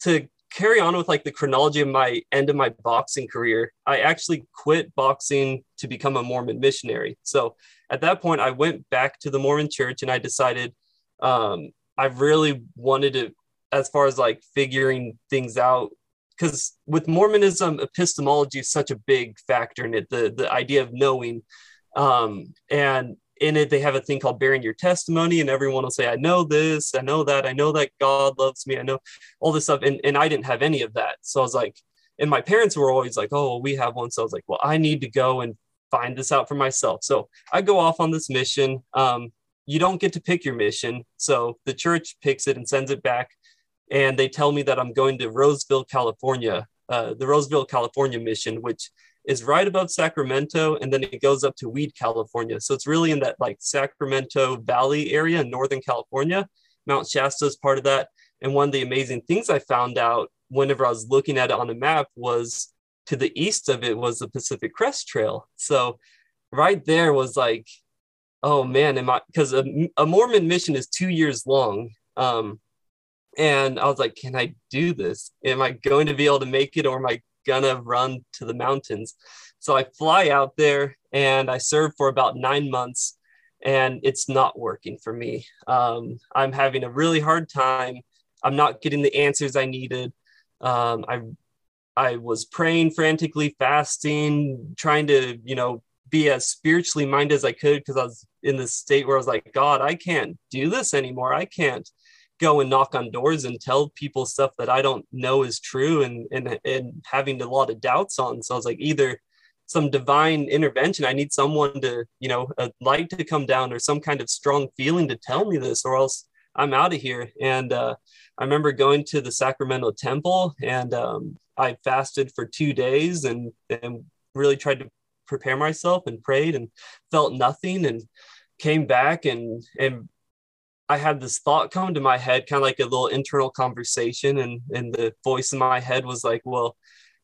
to carry on with like the chronology of my end of my boxing career i actually quit boxing to become a mormon missionary so at that point i went back to the mormon church and i decided um, i really wanted to as far as like figuring things out because with Mormonism, epistemology is such a big factor in it. The the idea of knowing, um, and in it they have a thing called bearing your testimony, and everyone will say, "I know this, I know that, I know that God loves me, I know all this stuff," and and I didn't have any of that. So I was like, and my parents were always like, "Oh, we have one," so I was like, "Well, I need to go and find this out for myself." So I go off on this mission. Um, you don't get to pick your mission, so the church picks it and sends it back and they tell me that I'm going to Roseville, California, uh, the Roseville, California mission, which is right above Sacramento, and then it goes up to Weed, California. So it's really in that like Sacramento Valley area in Northern California. Mount Shasta is part of that. And one of the amazing things I found out whenever I was looking at it on a map was to the east of it was the Pacific Crest Trail. So right there was like, oh man, am I because a, a Mormon mission is two years long. Um, and I was like, can I do this? Am I going to be able to make it or am I gonna run to the mountains? So I fly out there and I serve for about nine months and it's not working for me. Um, I'm having a really hard time. I'm not getting the answers I needed. Um, I I was praying frantically, fasting, trying to, you know, be as spiritually minded as I could because I was in this state where I was like, God, I can't do this anymore. I can't go and knock on doors and tell people stuff that I don't know is true and and and having a lot of doubts on. So I was like, either some divine intervention, I need someone to, you know, a light to come down or some kind of strong feeling to tell me this, or else I'm out of here. And uh, I remember going to the Sacramento Temple and um, I fasted for two days and and really tried to prepare myself and prayed and felt nothing and came back and and I had this thought come to my head, kind of like a little internal conversation, and and the voice in my head was like, "Well,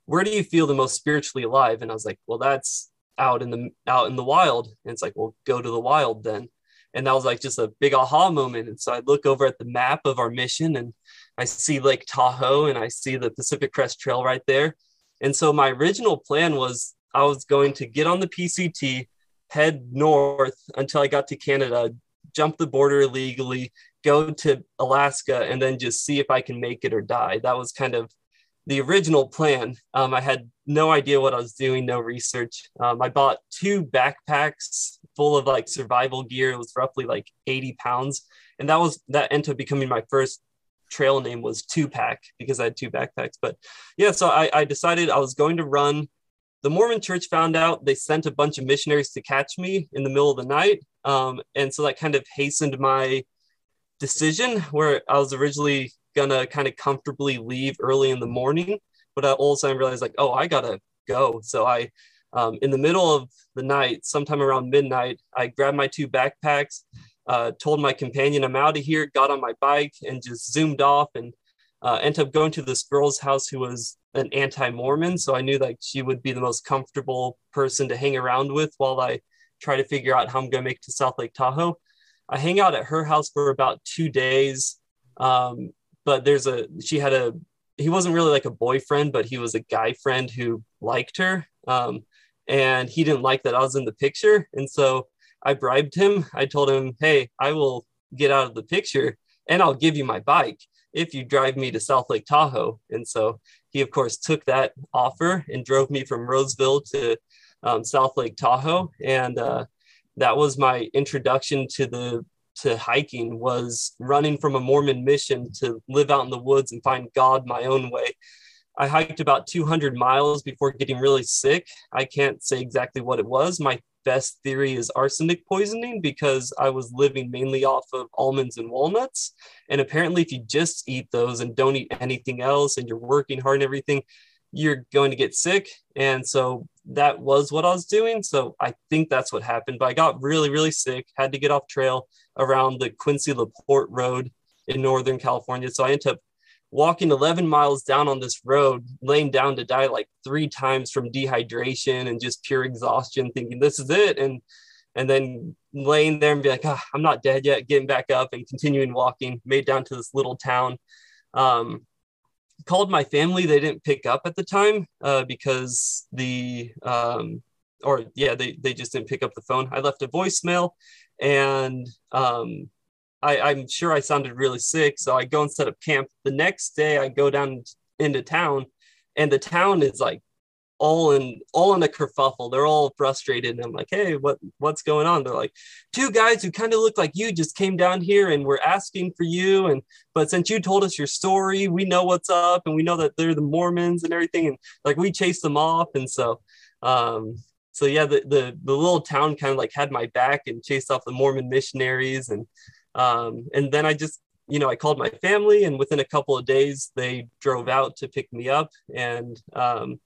where do you feel the most spiritually alive?" And I was like, "Well, that's out in the out in the wild." And it's like, "Well, go to the wild then." And that was like just a big aha moment. And so I look over at the map of our mission, and I see Lake Tahoe, and I see the Pacific Crest Trail right there. And so my original plan was I was going to get on the PCT, head north until I got to Canada, jump the border illegally, go to Alaska, and then just see if I can make it or die. That was kind of the original plan. Um, I had no idea what I was doing, no research. Um, I bought two backpacks full of like survival gear. It was roughly like 80 pounds. And that was that ended up becoming my first trail name was two pack because I had two backpacks. But yeah, so I, I decided I was going to run. The Mormon church found out they sent a bunch of missionaries to catch me in the middle of the night. Um, and so that kind of hastened my decision where I was originally gonna kind of comfortably leave early in the morning, but I all of a sudden realized like, oh, I gotta go. So I, um, in the middle of the night, sometime around midnight, I grabbed my two backpacks, uh, told my companion I'm out of here, got on my bike, and just zoomed off and uh, ended up going to this girl's house who was an anti-Mormon. So I knew like she would be the most comfortable person to hang around with while I try to figure out how I'm going to make to South Lake Tahoe. I hang out at her house for about two days. Um, but there's a, she had a, he wasn't really like a boyfriend, but he was a guy friend who liked her. Um, and he didn't like that I was in the picture. And so I bribed him. I told him, Hey, I will get out of the picture and I'll give you my bike if you drive me to South Lake Tahoe. And so he, of course, took that offer and drove me from Roseville to um, South Lake Tahoe. And uh, that was my introduction to the to hiking was running from a Mormon mission to live out in the woods and find God my own way. I hiked about 200 miles before getting really sick. I can't say exactly what it was. My best theory is arsenic poisoning because I was living mainly off of almonds and walnuts. And apparently, if you just eat those and don't eat anything else and you're working hard and everything, you're going to get sick. And so that was what I was doing. So I think that's what happened. But I got really, really sick, had to get off trail around the Quincy LaPorte Road in Northern California. So I ended up walking 11 miles down on this road, laying down to die like three times from dehydration and just pure exhaustion, thinking this is it. And and then laying there and be like, oh, I'm not dead yet, getting back up and continuing walking, made down to this little town. Um, called my family. They didn't pick up at the time uh, because the, um, or yeah, they, they just didn't pick up the phone. I left a voicemail and um, I, I'm sure I sounded really sick. So I go and set up camp. The next day, I go down into town, and the town is like all in all in a kerfuffle. They're all frustrated, and I'm like, "Hey, what what's going on?" They're like, two guys who kind of look like you just came down here, and we're asking for you. And but since you told us your story, we know what's up, and we know that they're the Mormons and everything, and like we chased them off, and so. Um, so yeah, the, the the little town kind of like had my back and chased off the Mormon missionaries, and um, and then I just, you know, I called my family, and within a couple of days, they drove out to pick me up. And um,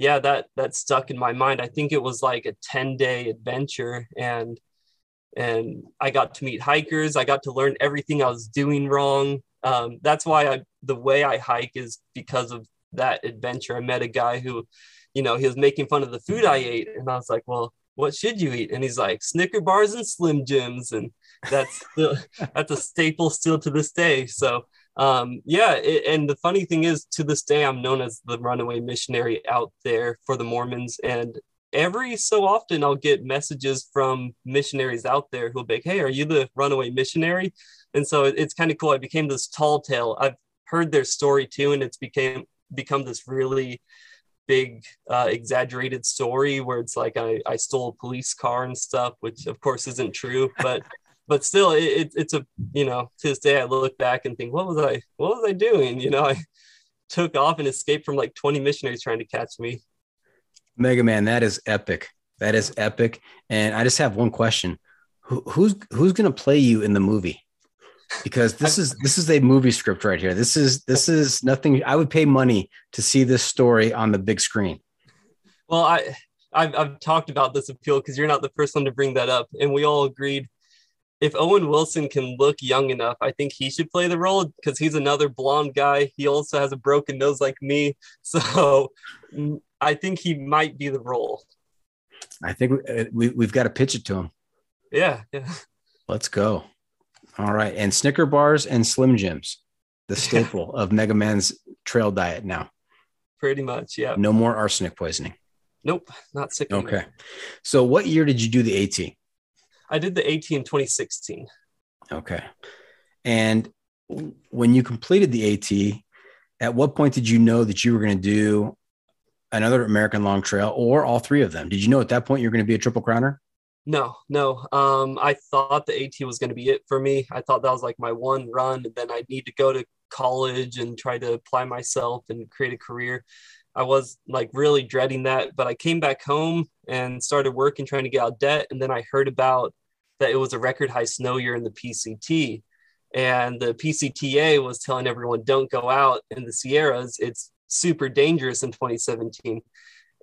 yeah, that that stuck in my mind. I think it was like a 10 day adventure, and and I got to meet hikers. I got to learn everything I was doing wrong. Um, that's why I the way I hike is because of that adventure. I met a guy who, you know, he was making fun of the food I ate, and I was like, well, what should you eat? And he's like, Snicker bars and Slim Jims, and that's still, *laughs* that's a staple still to this day. So um, yeah, it, and the funny thing is, to this day, I'm known as the runaway missionary out there for the Mormons, and every so often I'll get messages from missionaries out there who'll be like, "Hey, are you the runaway missionary?" And so it, it's kind of cool. I became this tall tale. I've heard their story too, and it's became become this really big uh, exaggerated story where it's like I, I stole a police car and stuff which of course isn't true but but still it, it's a you know to this day i look back and think what was i what was i doing? You know *laughs* i took off and escaped from like 20 missionaries trying to catch me. Mega man that is epic. That is epic. And i just have one question. Who, who's who's going to play you in the movie? Because this is this is a movie script right here. This is this is nothing i would pay money to see this story on the big screen. Well i i've, I've talked about this appeal because you're not the first one to bring that up and we all agreed if Owen Wilson can look young enough, I think he should play the role because he's another blonde guy. He also has a broken nose like me. *laughs* So mm, I think he might be the role. I think uh, we, we, have got to pitch it to him. Yeah. Yeah. *laughs* Let's go. All right. And Snicker bars and Slim Jims, the staple of Mega Man's trail diet now. Pretty much. Yeah. No more arsenic poisoning. Nope. Not sick. Okay. So what year did you do the AT? I did the AT in 2016. Okay. And when you completed the AT, at what point did you know that you were going to do another American Long Trail or all three of them? Did you know at that point you're going to be a triple crowner? No, no. Um, I thought the AT was going to be it for me. I thought that was like my one run, and then I'd need to go to college and try to apply myself and create a career. I was like really dreading that, but I came back home and started working trying to get out debt, and then I heard about that it was a record high snow year in the PCT. and the PCTA was telling everyone don't go out in the Sierras. It's super dangerous in 2017.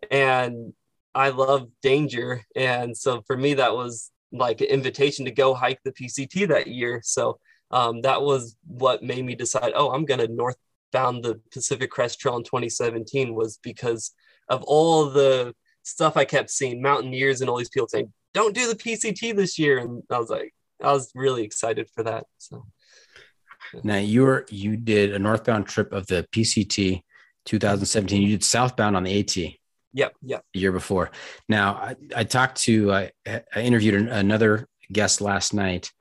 And I love danger. And so for me, that was like an invitation to go hike the PCT that year. So um, that was what made me decide, oh, I'm going to northbound the Pacific Crest Trail in 2017 was because of all the stuff I kept seeing, mountaineers and all these people saying, don't do the PCT this year. And I was like, I was really excited for that. So now you were you did a northbound trip of the PCT 2017. You did southbound on the AT. Yep, yep. The year before. Now I, I talked to I, I interviewed another guest last night.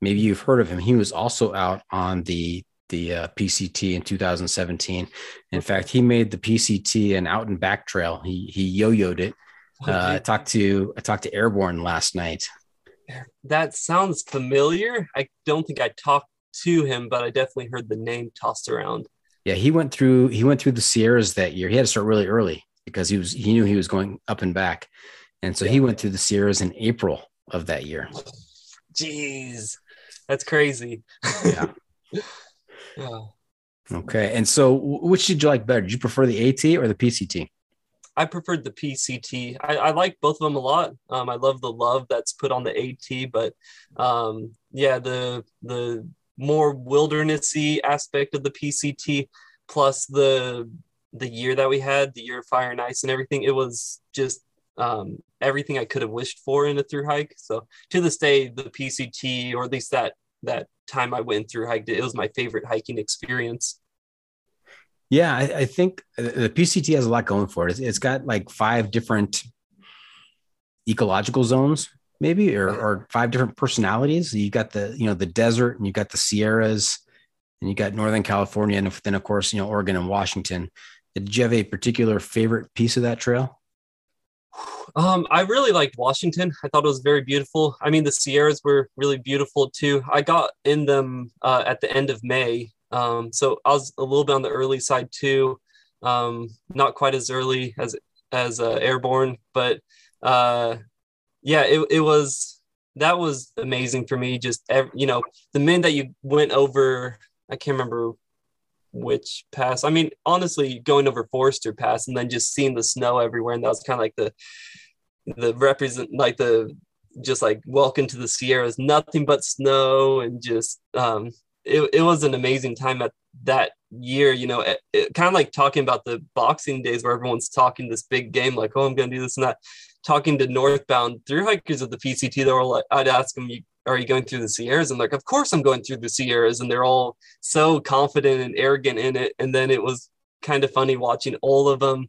Maybe you've heard of him. He was also out on the the uh, PCT in 2017. In fact, he made the PCT an out and back trail. He he yo-yoed it. Uh, I talked to I talked to Airborne last night. That sounds familiar. I don't think I talked to him, but I definitely heard the name tossed around. Yeah, he went through he went through the Sierras that year. He had to start really early because he was he knew he was going up and back. And so yeah. he went through the Sierras in April of that year. Jeez. That's crazy. Yeah. *laughs* yeah. Okay. And so which did you like better? Did you prefer the AT or the PCT? I preferred the PCT. I, I like both of them a lot. Um, I love the love that's put on the AT, but um, yeah, the the more wildernessy aspect of the PCT, plus the the year that we had, the year of fire and ice and everything, it was just um, everything I could have wished for in a through hike. So to this day, the PCT, or at least that that time I went through hiked it, it was my favorite hiking experience. Yeah, I, I, think the PCT has a lot going for it. It's, it's got like five different ecological zones, maybe, or, or five different personalities. You got the you know the desert, and you got the Sierras, and you got Northern California, and then of course you know Oregon and Washington. Did you have a particular favorite piece of that trail? Um, I really liked Washington. I thought it was very beautiful. I mean, the Sierras were really beautiful too. I got in them uh, at the end of May, um, so I was a little bit on the early side too, um, not quite as early as as uh, airborne, but uh, yeah, it, it was that was amazing for me. Just every, you know the men that you went over, I can't remember which pass. I mean, honestly, going over Forester Pass and then just seeing the snow everywhere, and that was kind of like the the represent like the just like welcome to the Sierras, nothing but snow and just um, it, it was an amazing time at that year you know it, it, kind of like talking about the boxing days where everyone's talking this big game like oh i'm gonna do this and that talking to northbound through hikers of the pct they were like i'd ask them are you going through the sierras? And like of course i'm going through the sierras and they're all so confident and arrogant in it and then it was kind of funny watching all of them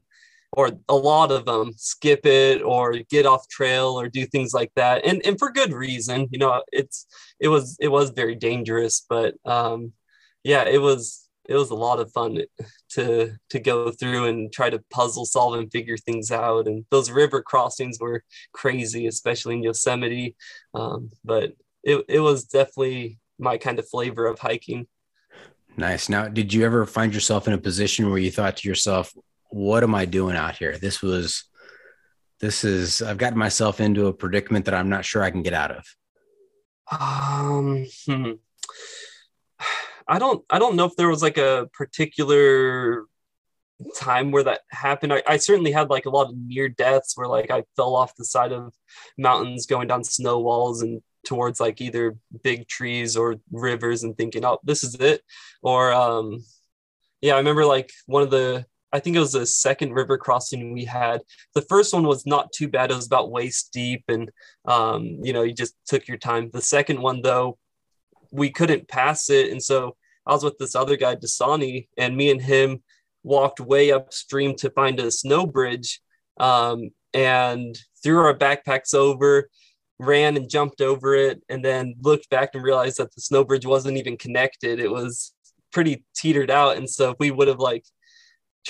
or a lot of them skip it or get off trail or do things like that and and for good reason you know it's it was it was very dangerous but um yeah it was it was a lot of fun to to go through and try to puzzle solve and figure things out and those river crossings were crazy especially in yosemite um, but it, it was definitely my kind of flavor of hiking. Nice. Now did you ever find yourself in a position where you thought to yourself what am I doing out here? This was, this is, I've gotten myself into a predicament that I'm not sure I can get out of. Um, hmm. I don't, I don't know if there was like a particular time where that happened. I, I, certainly had like a lot of near deaths where like I fell off the side of mountains going down snow walls and towards like either big trees or rivers and thinking, oh, this is it. Or um yeah, I remember like one of the I think it was the second river crossing we had. The first one was not too bad. It was about waist deep, and um, you know, you just took your time. The second one, though, we couldn't pass it, and so I was with this other guy, Dasani, and me and him walked way upstream to find a snow bridge, um, and threw our backpacks over, ran and jumped over it, and then looked back and realized that the snow bridge wasn't even connected. It was pretty teetered out, and so if we would have like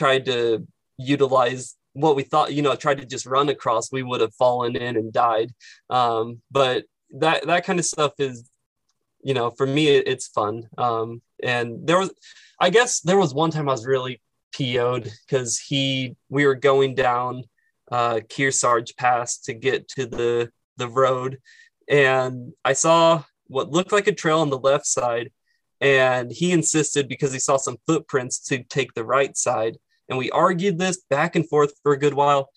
tried to utilize what we thought, you know, tried to just run across, we would have fallen in and died. Um, but that that kind of stuff is, you know, for me it's fun. Um, and there was, I guess there was one time I was really PO'd because he we were going down uh, Kearsarge Pass to get to the the road, and I saw what looked like a trail on the left side, And he insisted because he saw some footprints to take the right side. And we argued this back and forth for a good while.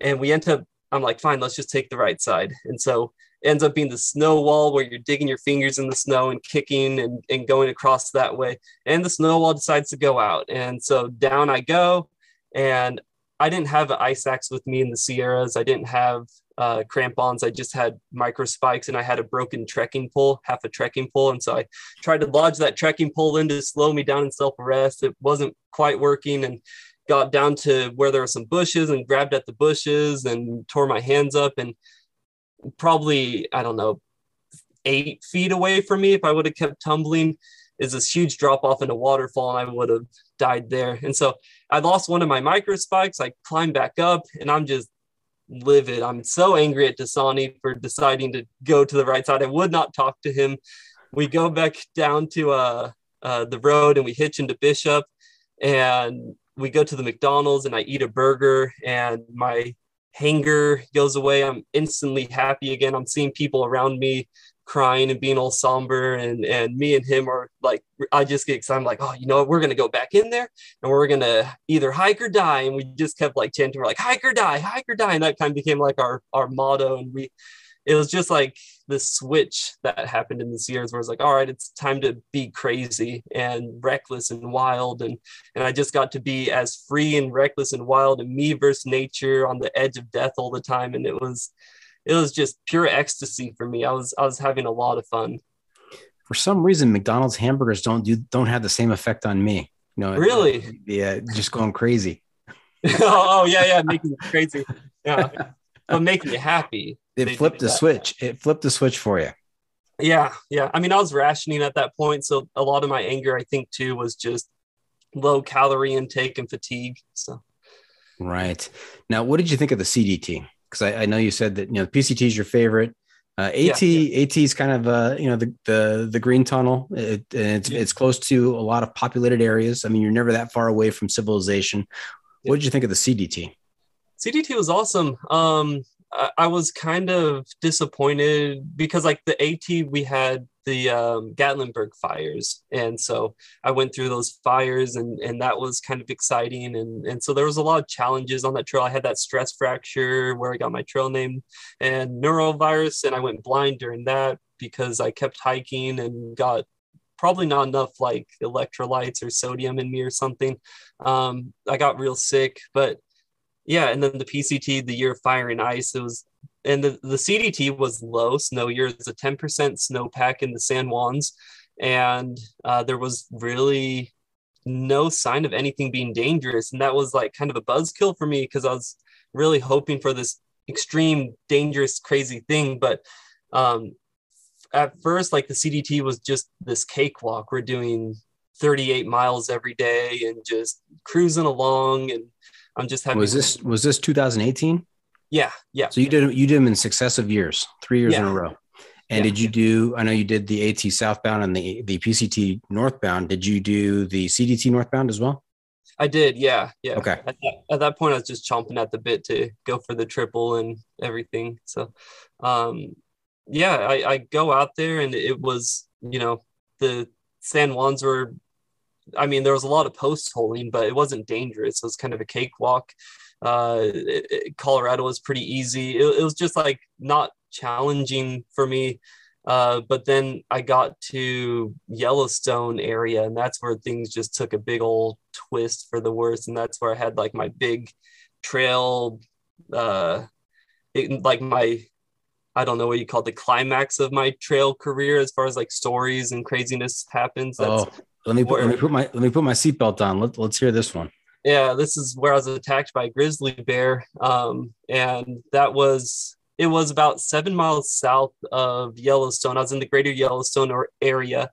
And we end up, I'm like, fine, let's just take the right side. And so it ends up being the snow wall where you're digging your fingers in the snow and kicking and, and going across that way. And the snow wall decides to go out. And so down I go. And I didn't have an ice axe with me in the Sierras. I didn't have uh, crampons. I just had micro spikes and I had a broken trekking pole, half a trekking pole. And so I tried to lodge that trekking pole in to slow me down and self arrest. It wasn't quite working and got down to where there were some bushes and grabbed at the bushes and tore my hands up. And probably, I don't know, eight feet away from me, if I would have kept tumbling, is this huge drop off in a waterfall and I would have died there. And so I lost one of my micro spikes. I climbed back up and I'm just livid. I'm so angry at Dasani for deciding to go to the right side. I would not talk to him. We go back down to uh, uh, the road and we hitch into Bishop and we go to the McDonald's and I eat a burger and my hanger goes away. I'm instantly happy again. I'm seeing people around me crying and being all somber and and me and him are like I just get excited. I'm like oh you know what? We're gonna go back in there and we're gonna either hike or die. And we just kept like chanting we're like hike or die hike or die. And that kind of became like our our motto. And we it was just like the switch that happened in the years where it's like all right it's time to be crazy and reckless and wild and and I just got to be as free and reckless and wild and me versus nature on the edge of death all the time and it was it was just pure ecstasy for me. I was I was having a lot of fun. For some reason, McDonald's hamburgers don't do don't have the same effect on me. You know, really? yeah, just going crazy. *laughs* oh, oh, yeah, yeah, making crazy. Yeah, *laughs* but making you happy. It flipped the switch. It flipped the switch for you. Yeah, yeah. I mean, I was rationing at that point, so a lot of my anger, I think, too, was just low calorie intake and fatigue. So, right now, what did you think of the CDT? because I, I, know you said that you know PCT is your favorite. Uh, AT yeah, AT is kind of uh, you know the the the green tunnel. It, it's yeah. it's close to a lot of populated areas. I mean, you're never that far away from civilization. What did you think of the CDT? CDT was awesome. Um, I, was kind of disappointed because like the AT we had the um, Gatlinburg fires. And so I went through those fires and, and that was kind of exciting. And, and so there was a lot of challenges on that trail. I had that stress fracture where I got my trail name and norovirus. And I went blind during that because I kept hiking and got probably not enough like electrolytes or sodium in me or something. Um, I got real sick, but yeah. And then the PCT, the year of fire and ice, it was and the, the CDT was low snow year. It's a 10% snowpack in the San Juans. And uh, there was really no sign of anything being dangerous. And that was like kind of a buzzkill for me because I was really hoping for this extreme, dangerous, crazy thing. But um, at first, like the CDT was just this cakewalk. We're doing 38 miles every day and just cruising along. And I'm just having. Was this was this 2018? Yeah, yeah. So you did you did them in successive years, three years yeah. in a row. And yeah. did you do? I know you did the AT southbound and the the PCT northbound. Did you do the CDT northbound as well? I did. Yeah, yeah. Okay. At that, at that point, I was just chomping at the bit to go for the triple and everything. So, um, yeah, I, I go out there and it was, you know, the San Juans were. I mean, there was a lot of post holing, but it wasn't dangerous. It was kind of a cakewalk. Uh, it, it, Colorado was pretty easy. It, it, was just like not challenging for me. Uh, but then I got to Yellowstone area, and that's where things just took a big old twist for the worse. And that's where I had like my big trail, uh, it, like my I don't know what you call it, the climax of my trail career as far as like stories and craziness happens. That's oh, let me put, let me put my let me put my seatbelt on. Let, let's hear this one yeah, this is where I was attacked by a grizzly bear. Um, and that was, it was about seven miles south of Yellowstone. I was in the greater Yellowstone area.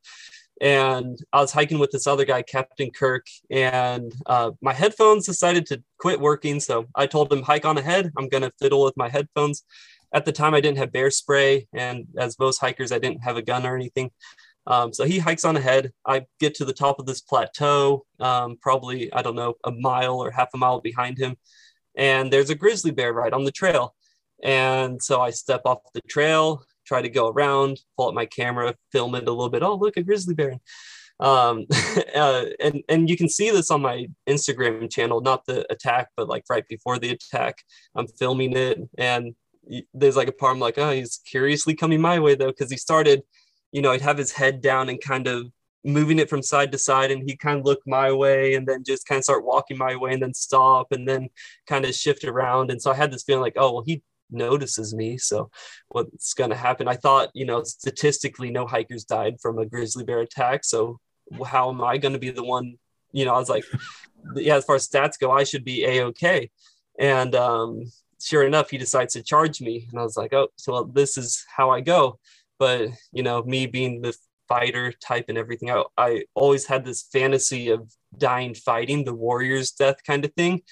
And I was hiking with this other guy, Captain Kirk, and uh, my headphones decided to quit working. So I told him, hike on ahead. I'm going to fiddle with my headphones. At the time, I didn't have bear spray. And as most hikers, I didn't have a gun or anything. Um, so he hikes on ahead. I get to the top of this plateau, um, probably, I don't know, a mile or half a mile behind him. And there's a grizzly bear right on the trail. And so I step off the trail, try to go around, pull up my camera, film it a little bit. Oh, look, a grizzly bear. um, *laughs* uh, and and you can see this on my Instagram channel, not the attack, but like right before the attack, I'm filming it, and there's like a part I'm like, oh, he's curiously coming my way though, because he started, you know, he'd have his head down and kind of moving it from side to side and he kind of look my way and then just kind of start walking my way and then stop and then kind of shift around. And so i had this feeling like oh well he notices me. So what's going to happen? I thought you know statistically no hikers died from a grizzly bear attack. So how am i going to be the one you know i was like yeah as far as stats go i should be a-okay and um sure enough he decides to charge me. And i was like oh so well, this is how i go but you know me being the fighter type and everything. I, I always had this fantasy of dying fighting, the warrior's death kind of thing.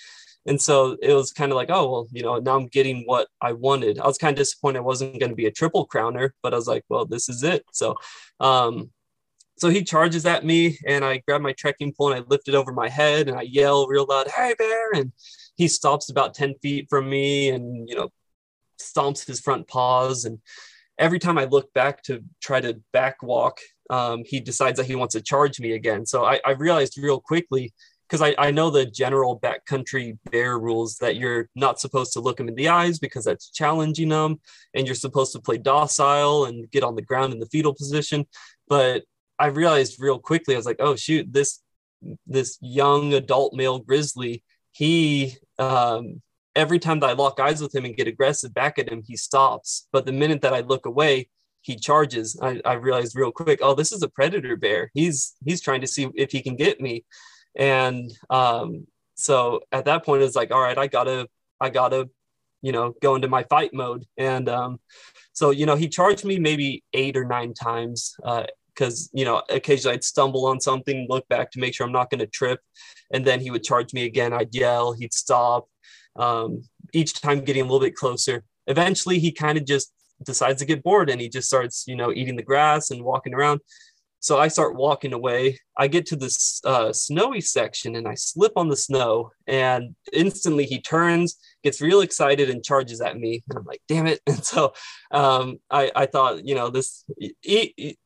And so it was kind of like, oh, well, you know, now I'm getting what I wanted. I was kind of disappointed I wasn't going to be a triple crowner, but I was like, well, this is it. So, um, so he charges at me and I grab my trekking pole and I lift it over my head and I yell real loud, Hey bear. And he stops about 10 feet from me and, you know, stomps his front paws. And every time I look back to try to back walk, um, he decides that he wants to charge me again. So I, I realized real quickly because I, I know the general backcountry bear rules that you're not supposed to look them in the eyes because that's challenging them, and you're supposed to play docile and get on the ground in the fetal position. But I realized real quickly, I was like, oh shoot, this this young adult male grizzly, he um, every time that I lock eyes with him and get aggressive back at him, he stops. But the minute that I look away, he charges. I, I realized real quick, oh, this is a predator bear. He's he's trying to see if he can get me. And um, so at that point, it's like, all right, I gotta, I gotta, you know, go into my fight mode. And um, so you know, he charged me maybe eight or nine times. Uh, because you know occasionally I'd stumble on something, look back to make sure I'm not going to trip, and then he would charge me again. I'd yell, he'd stop, um, each time getting a little bit closer. Eventually, he kind of just decides to get bored and he just starts, you know, eating the grass and walking around. So I start walking away. I get to this uh, snowy section and I slip on the snow, and instantly he turns, gets real excited, and charges at me. And I'm like, "Damn it!" *laughs* And so um, I, I thought, you know, this he, he,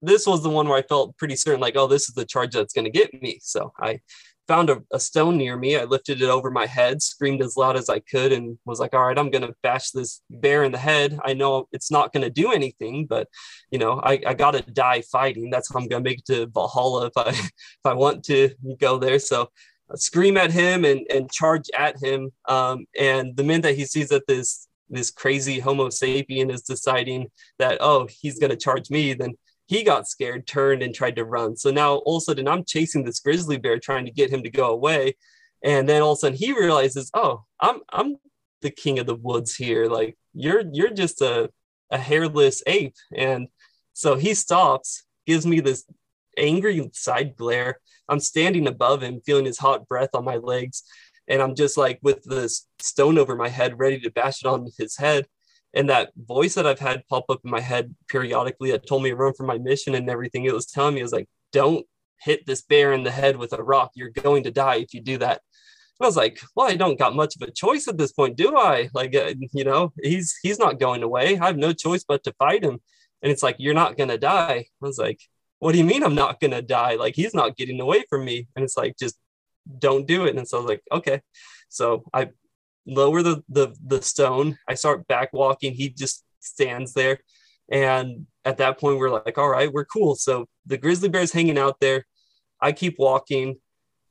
this was the one where I felt pretty certain, like, "Oh, this is the charge that's going to get me." So I found a, a, stone near me. I lifted it over my head, screamed as loud as I could, and was like, all right, I'm going to bash this bear in the head. I know it's not going to do anything, but, you know, I, I got to die fighting. That's how I'm going to make it to Valhalla if I, *laughs* if I want to go there. So I scream at him and, and charge at him. Um, and the minute that he sees that this, this crazy homo sapien is deciding that, oh, he's going to charge me, then he got scared, turned, and tried to run. So now all of a sudden I'm chasing this grizzly bear trying to get him to go away. And then all of a sudden he realizes, oh, I'm I'm the king of the woods here. Like you're you're just a, a hairless ape. And so he stops, gives me this angry side glare. I'm standing above him, feeling his hot breath on my legs. And I'm just like with this stone over my head, ready to bash it on his head and that voice that I've had pop up in my head periodically that told me to run for my mission and everything, it was telling me, it was like, don't hit this bear in the head with a rock. You're going to die if you do that. And I was like, well, I don't got much of a choice at this point, do I? Like, uh, you know, he's he's not going away. I have no choice but to fight him. And it's like, you're not gonna die. I was like, what do you mean I'm not gonna die? Like, he's not getting away from me. And it's like, just don't do it. And so I was like, okay. So I lower the, the, the stone. I start back walking. He just stands there. And at that point, we're like, all right, we're cool. So the grizzly bear's hanging out there. I keep walking.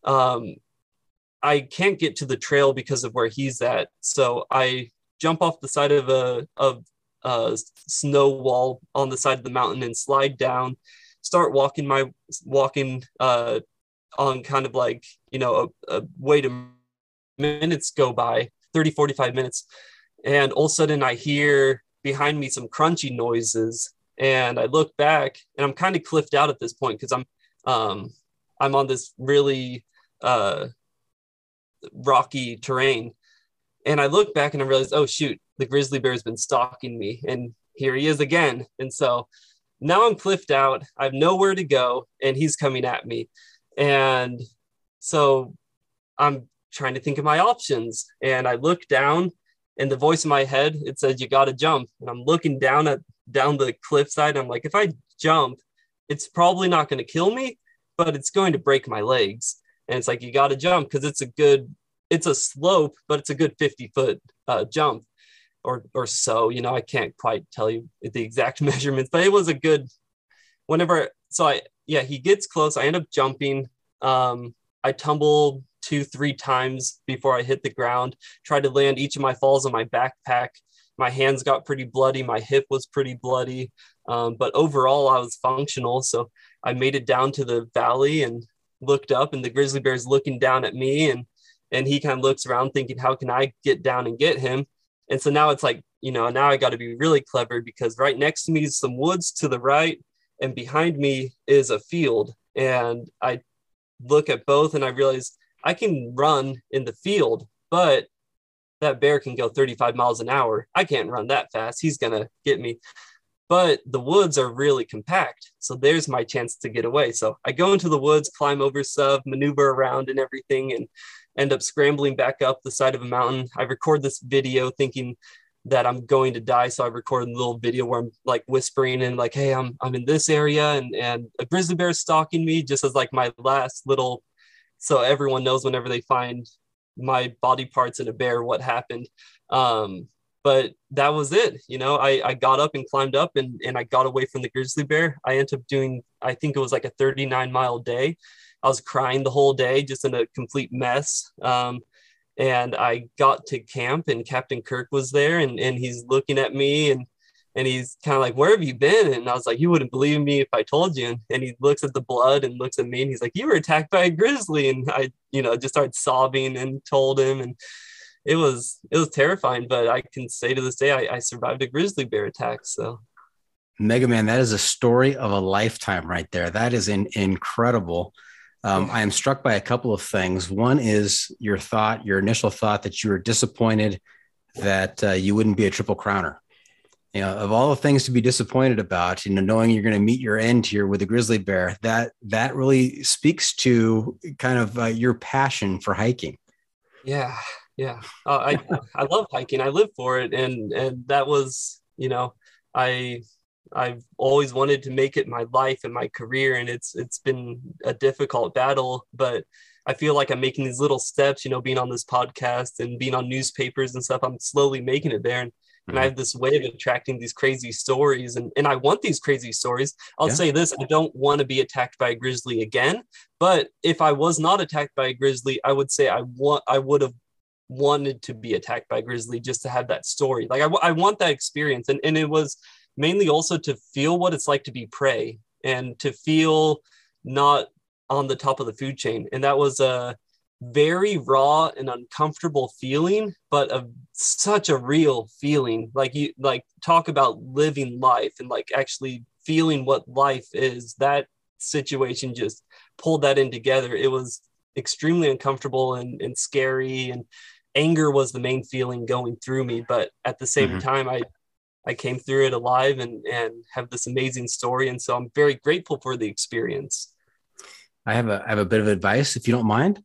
Um, I can't get to the trail because of where he's at. So I jump off the side of a, of a snow wall on the side of the mountain and slide down, start walking my walking uh, on kind of like, you know, a, wait a way to minutes go by 30, 45 minutes. And all of a sudden I hear behind me some crunchy noises. And I look back and I'm kind of cliffed out at this point because I'm um, I'm on this really uh, rocky terrain. And I look back and I realize, oh shoot, the grizzly bear has been stalking me. And here he is again. And so now I'm cliffed out. I have nowhere to go, and he's coming at me. And so I'm trying to think of my options. And I look down and the voice in my head, it says, you got to jump. And I'm looking down at down the cliffside. I'm like, if I jump, it's probably not going to kill me. but it's going to break my legs. And it's like, you got to jump because it's a good, it's a slope, but it's a good 50 foot uh, jump or, or so. You know, I can't quite tell you the exact *laughs* measurements, but it was a good, whenever, so I, yeah, he gets close. I end up jumping. Um, I tumble two, three times before I hit the ground, tried to land each of my falls on my backpack. My hands got pretty bloody. My hip was pretty bloody. Um, but overall, I was functional. So I made it down to the valley and looked up, and the grizzly bear is looking down at me. And, and he kind of looks around thinking, how can I get down and get him? And so now it's like, you know, now I got to be really clever because right next to me is some woods to the right, and behind me is a field. And I look at both and I realize I can run in the field, but that bear can go 35 miles an hour. I can't run that fast. He's going to get me. But the woods are really compact. So there's my chance to get away. So I go into the woods, climb over stuff, maneuver around and everything, and end up scrambling back up the side of a mountain. I record this video thinking that I'm going to die. So I record a little video where I'm like whispering and like, hey, I'm I'm in this area and and a grizzly bear is stalking me, just as like my last little so everyone knows whenever they find my body parts in a bear what happened. Um, but that was it. You know, I, I got up and climbed up and, and I got away from the grizzly bear. I ended up doing, I think it was like a 39 mile day. I was crying the whole day, just in a complete mess. Um, and I got to camp and Captain Kirk was there and, and he's looking at me and and he's kind of like, Where have you been? And I was like, You wouldn't believe me if I told you. And he looks at the blood and looks at me and he's like, You were attacked by a grizzly. And I, you know, just started sobbing and told him. And it was it was terrifying, but I can say to this day I, I survived a grizzly bear attack. So Mega Man, that is a story of a lifetime right there. That is in, incredible. Um, I am struck by a couple of things. One is your thought, your initial thought that you were disappointed that uh, you wouldn't be a triple crowner. You know, of all the things to be disappointed about, you know, knowing you're going to meet your end here with a grizzly bear, that that really speaks to kind of uh, your passion for hiking. Yeah, yeah. Uh, I I love hiking. I live for it, and and that was, you know, I I've always wanted to make it my life and my career, and it's it's been a difficult battle, but I feel like I'm making these little steps. You know, being on this podcast and being on newspapers and stuff, I'm slowly making it there, and, and I mm-hmm. have this way of attracting these crazy stories, and and I want these crazy stories. I'll Yeah. say this: I don't want to be attacked by a grizzly again, but if I was not attacked by a grizzly, I would say I want I would have wanted to be attacked by a grizzly just to have that story. Like I, I want that experience, and and it was mainly also to feel what it's like to be prey and to feel not on the top of the food chain. And that was a very raw and uncomfortable feeling, but a such a real feeling. Like you like talk about living life and like actually feeling what life is. That situation just pulled that in together. It was extremely uncomfortable and, and scary and anger was the main feeling going through me. But at the same Mhm. time, I I came through it alive and and have this amazing story. And so I'm very grateful for the experience. I have a I have a bit of advice, if you don't mind.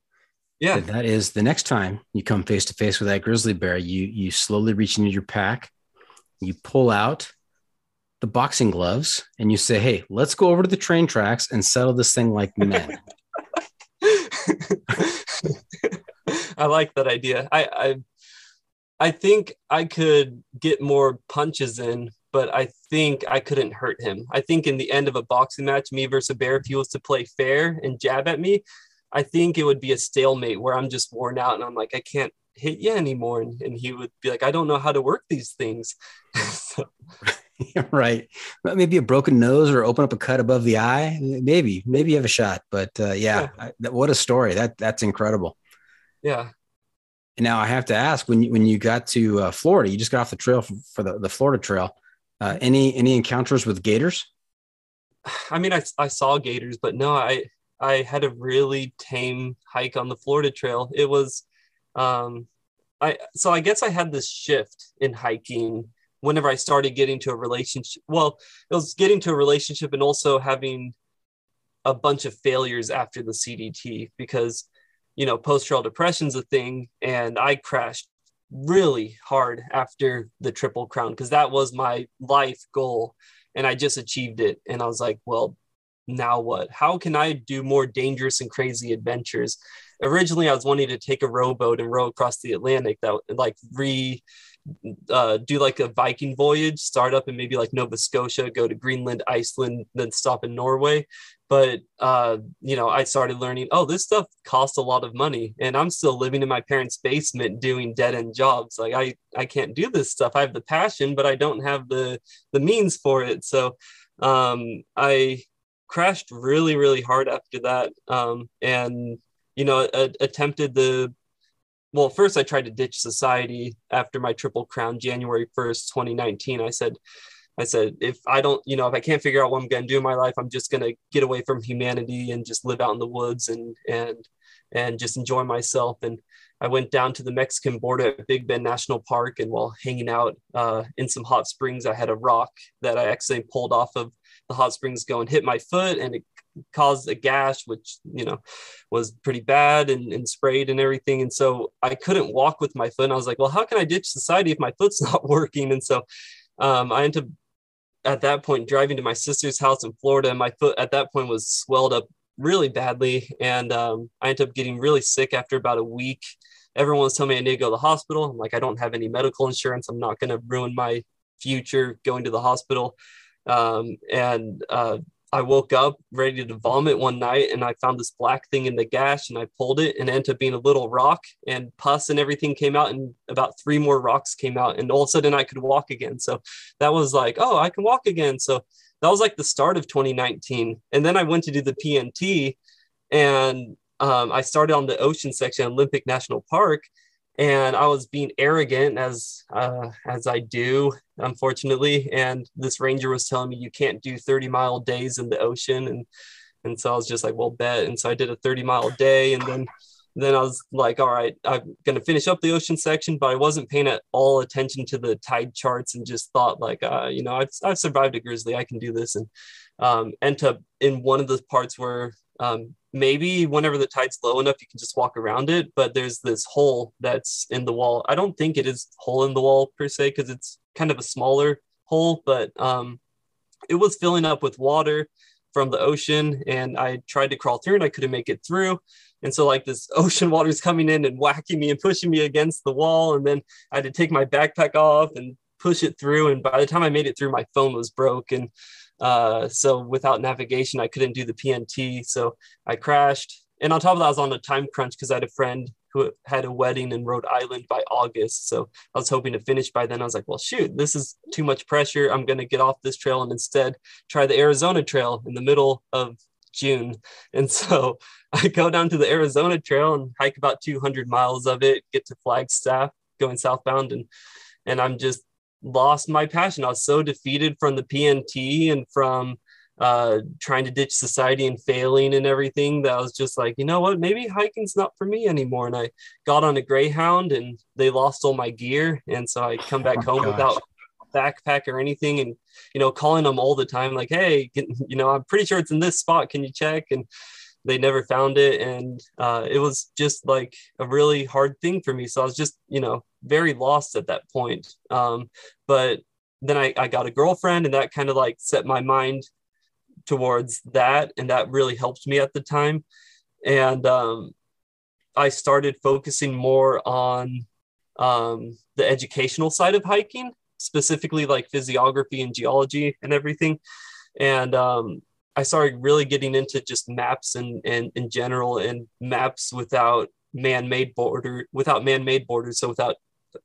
Yeah. That is the next time you come face to face with that grizzly bear, you you slowly reach into your pack, you pull out the boxing gloves, and you say, "Hey, let's go over to the train tracks and settle this thing like men." *laughs* I like that idea. I, I I think I could get more punches in, but I think I couldn't hurt him. I think in the end of a boxing match, me versus a bear, if he was to play fair and jab at me, I think it would be a stalemate where I'm just worn out and I'm like, I can't hit you anymore. And, and he would be like, I don't know how to work these things. *laughs* So, *laughs* right. Maybe a broken nose or open up a cut above the eye. Maybe, maybe you have a shot. But uh, yeah, I, what a story. That that's incredible. yeah. Now I have to ask when you, when you got to uh, Florida, you just got off the trail for, for the, the Florida trail. Uh, any any encounters with gators? I mean, I, I saw gators, but no, I I had a really tame hike on the Florida Trail. It was, um, I so I guess I had this shift in hiking whenever I started getting to a relationship. Well, it was getting to a relationship and also having a bunch of failures after the CDT because you know post trail depression's a thing, and I crashed really hard after the Triple Crown because that was my life goal and I just achieved it. And I was like, well, now what? How can I do more dangerous and crazy adventures? Originally, I was wanting to take a rowboat and row across the Atlantic that like re uh, do like a Viking voyage, start up in maybe like Nova Scotia, go to Greenland, Iceland, then stop in Norway. But uh, you know, I started learning, oh, this stuff costs a lot of money, and I'm still living in my parents' basement doing dead end jobs. Like I, I can't do this stuff. I have the passion, but I don't have the the means for it. So um, I crashed really, really hard after that, um, and you know, a- attempted the well, first I tried to ditch society after my triple crown January 1st, 2019. I said, I said, if I don't, you know, if I can't figure out what I'm going to do in my life, I'm just going to get away from humanity and just live out in the woods and, and, and just enjoy myself. And I went down to the Mexican border at Big Bend National Park. And while hanging out uh, in some hot springs, I had a rock that I actually pulled off of the hot springs go and hit my foot and it caused a gash, which, you know, was pretty bad and, and sprayed and everything. And so I couldn't walk with my foot. And I was like, well, how can I ditch society if my foot's *laughs* not working? And so um, I ended up at that point driving to my sister's house in Florida. And my foot at that point was swelled up really badly. And um, I ended up getting really sick after about a week. Everyone was telling me I need to go to the hospital. I'm like, I don't have any medical insurance. I'm not going to ruin my future going to the hospital. Um, and uh, I woke up ready to vomit one night and I found this black thing in the gash and I pulled it and it ended up being a little rock and pus and everything came out and about three more rocks came out and all of a sudden I could walk again. So that was like, oh, I can walk again. So that was like the start of 2019. And then I went to do the PNT and um, I started on the ocean section Olympic National Park and I was being arrogant as uh, as I do, unfortunately. And this ranger was telling me you can't do 30 mile days in the ocean, and and so I was just like, well, bet. And so I did a 30 mile day, and then then I was like, all right, I'm gonna finish up the ocean section, but I wasn't paying at all attention to the tide charts and just thought like, uh, you know, I've, I've survived a grizzly, I can do this, and um, end up in one of the parts where um, maybe whenever the tide's low enough, you can just walk around it. But there's this hole that's in the wall. I don't think it is hole in the wall per se because it's kind of a smaller hole, but um, it was filling up with water from the ocean, and I tried to crawl through and I couldn't make it through. And so like this *laughs* ocean water is coming in and whacking me and pushing me against the wall. And then I had to take my backpack off and push it through. And by the time I made it through, my phone was broken. Uh, so without navigation, I couldn't do the PNT. So I crashed. And on top of that, I was on a time crunch because I had a friend who had a wedding in Rhode Island by August. So I was hoping to finish by then. I was like, well, shoot, this is too much pressure. I'm going to get off this trail and instead try the Arizona trail in the middle of June. *laughs* And so *laughs* I go down to the Arizona trail and hike about 200 miles of it, get to Flagstaff going southbound. And, and I'm just lost my passion. I was so defeated from the PNT and from uh, trying to ditch society and failing and everything that I was just like, you know what, maybe hiking's not for me anymore. And I got on a Greyhound and they lost all my gear. And so I come back *laughs* oh home gosh. without backpack or anything and, you know, calling them all the time, like, hey, get, you know, I'm pretty sure it's in this spot. Can you check? And they never found it. And uh, it was just like a really hard thing for me. So I was just, you know, very lost at that point. Um, but then I, I got a girlfriend and that kind of like set my mind towards that. And that really helped me at the time. And um, I started focusing more on um, the educational side of hiking, specifically like physiography and geology and everything. And um, I started really getting into just maps and, and in general and maps without man-made border without man-made borders so without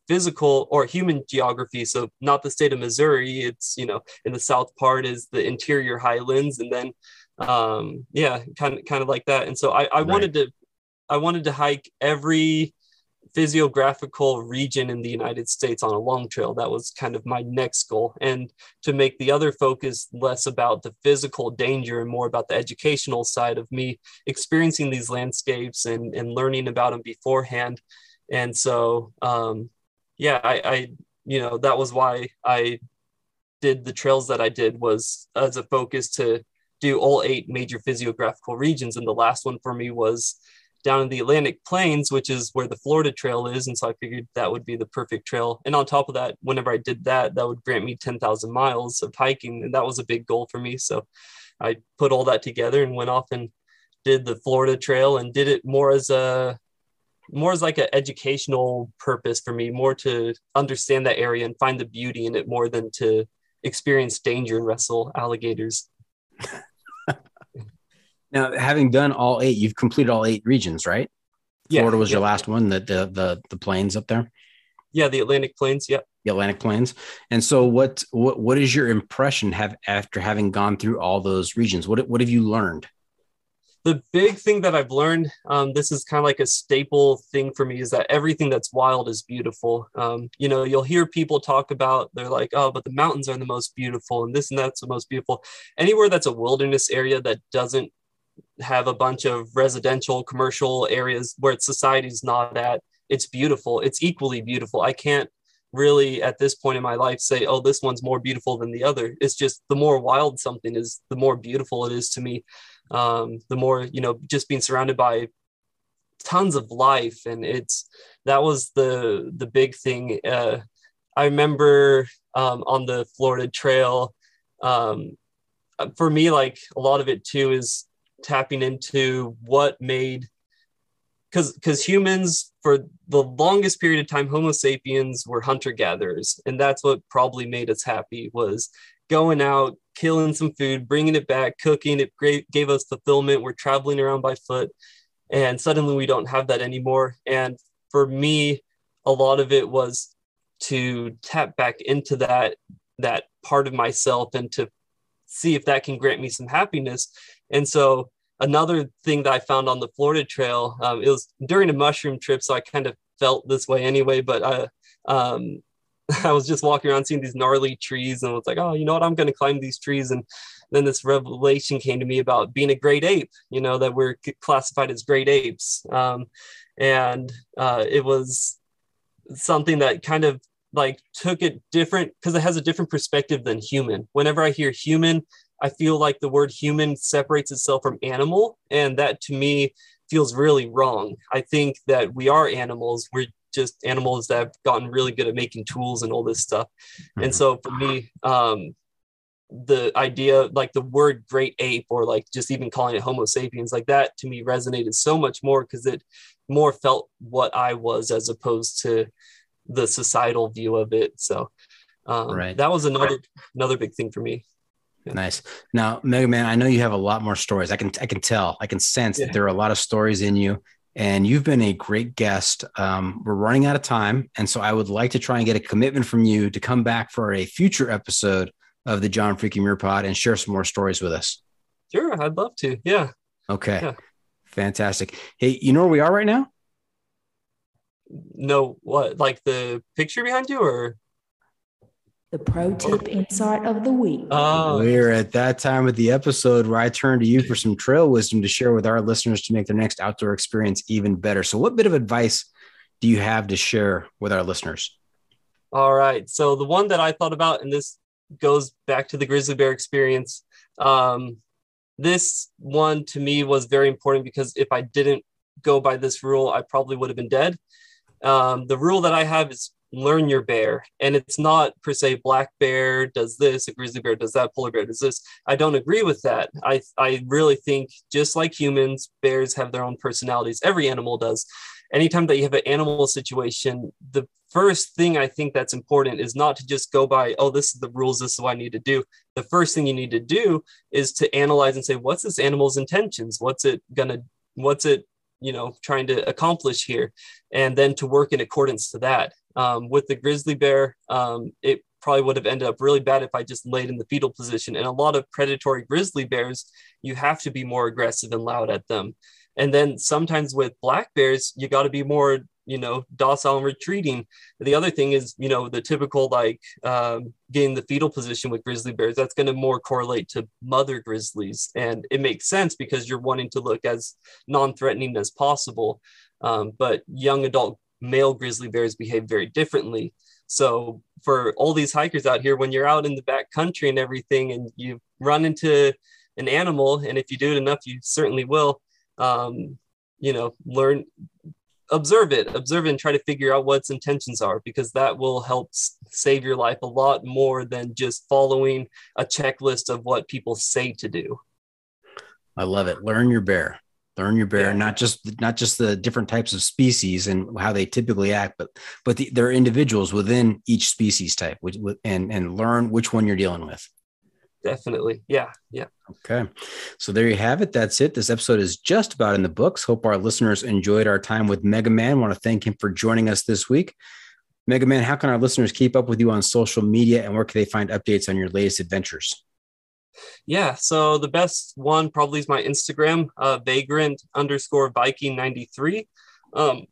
physical or human geography so not the state of missouri it's you know in the south part is the interior highlands and then um yeah kind of kind of like that and so i, I right. wanted to i wanted to hike every physiographical region in the united states on a long trail. That was kind of my next goal. And to make the other focus less about the physical danger and more about the educational side of me experiencing these landscapes and, and learning about them beforehand. And so um, yeah, I, I, you know, that was why I did the trails that I did was as a focus to do all eight major physiographical regions. And the last one for me was down in the Atlantic Plains, which is where the Florida Trail is. And so I figured that would be the perfect trail. And on top of that, whenever I did that, that would grant me 10,000 miles of hiking. And that was a big goal for me. So I put all that together and went off and did the Florida Trail and did it more as a more as like an educational purpose for me, more to understand that area and find the beauty in it more than to experience danger and wrestle alligators. *laughs* now, having done all eight, you've completed all eight regions, right? Yeah, Florida was yeah. your last one, the, the the the plains up there, Yeah, the Atlantic Plains. Yep. the Atlantic plains. And so, what what what is your impression have after having gone through all those regions? What what have you learned? the big thing that I've learned, um, this is kind of like a staple thing for me, is that everything that's wild is beautiful. Um, you know, you'll hear people talk about, they're like, oh, but the mountains are the most beautiful, and this and that's the most beautiful. Anywhere that's a wilderness area that doesn't have a bunch of residential, commercial areas where society's not at, it's beautiful. It's equally beautiful. I can't really at this point in my life say oh this one's more beautiful than the other. It's just the more wild something is the more beautiful it is to me. Um, the more you know just being surrounded by tons of life. And it's that was the the big thing. Uh, i remember um, on the florida trail um, for me like a lot of it too is tapping into what made because because humans for the longest period of time homo sapiens were hunter gatherers and that's what probably made us happy was going out killing some food bringing it back cooking. It great gave us fulfillment. We're traveling around by foot and suddenly we don't have that anymore. And for me a lot of it was to tap back into that that part of myself and to see if that can grant me some happiness and so another thing that I found on the Florida Trail, um, it was during a mushroom trip, so I kind of felt this way anyway. But I, um, *laughs* I was just walking around seeing these gnarly trees, and I was like, oh, you know what? I'm going to climb these trees. And then this revelation came to me about being a great ape. You know that we're classified as great apes, um, and uh, it was something that kind of like took it different because it has a different perspective than human. Whenever I hear human, I feel like the word human separates itself from animal. And that to me feels really wrong. I think that we are animals. We're just animals that have gotten really good at making tools and all this stuff. Mm-hmm. And so for me, um, the idea, like the word great ape, or like just even calling it Homo sapiens, like that to me resonated so much more because it more felt what I was as opposed to the societal view of it. So um, right. that was another another big thing for me. Nice. Now, Mega Man, I know you have a lot more stories. I can I can tell. I can sense yeah. that there are a lot of stories in you, and you've been a great guest. Um, we're running out of time, and so I would like to try and get a commitment from you to come back for a future episode of the John Freaking Muir Pod and share some more stories with us. Sure, I'd love to. Yeah. Okay. Yeah. Fantastic. Hey, you know where we are right now? No, what? Like the picture behind you, or? The pro tip insight of the week. Oh, we're at that time of the episode where I turn to you for some trail wisdom to share with our listeners to make their next outdoor experience even better. So, what bit of advice do you have to share with our listeners? All right. So, the one that I thought about, and this goes back to the grizzly bear experience. Um, this one to me was very important because if I didn't go by this rule, I probably would have been dead. Um, the rule that I have is learn your bear. And it's not per se black bear does this a grizzly bear does that polar bear does this. I don't agree with that. I i really think just like humans bears have their own personalities. Every animal does. Anytime that you have an animal situation the first thing i think that's important is not to just go by oh this is the rules this is what i need to do. The first thing you need to do is to analyze and say what's this animal's intentions? What's it gonna what's it you know trying to accomplish here? And then to work in accordance to that um, with the grizzly bear, um, it probably would have ended up really bad if I just laid in the fetal position. And a lot of predatory grizzly bears, you have to be more aggressive and loud at them. And then sometimes with black bears, you got to be more, you know, docile and retreating. The other thing is, you know, the typical like um, getting the fetal position with grizzly bears, that's going to more correlate to mother grizzlies. And it makes sense because you're wanting to look as non threatening as possible. Um, but young adult male grizzly bears behave very differently. So for all these hikers out here, when you're out in the back country and everything, and you run into an animal, and if you do it enough, you certainly will. Um, you know, learn, observe it, observe it, and try to figure out what its intentions are, because that will help save your life a lot more than just following a checklist of what people say to do. I love it. Learn your bear. Learn your bear, Yeah. not just not just the different types of species and how they typically act, but but the, they're individuals within each species type, which, and and learn which one you're dealing with. Definitely. Yeah. Yeah. Okay. So there you have it. That's it. This episode is just about in the books. Hope our listeners enjoyed our time with Mega Man. Want to thank him for joining us this week. Mega Man, how can our listeners keep up with you on social media and where can they find updates on your latest adventures? Yeah. So the best one probably is my Instagram, uh, vagrant underscore Viking 93. Um,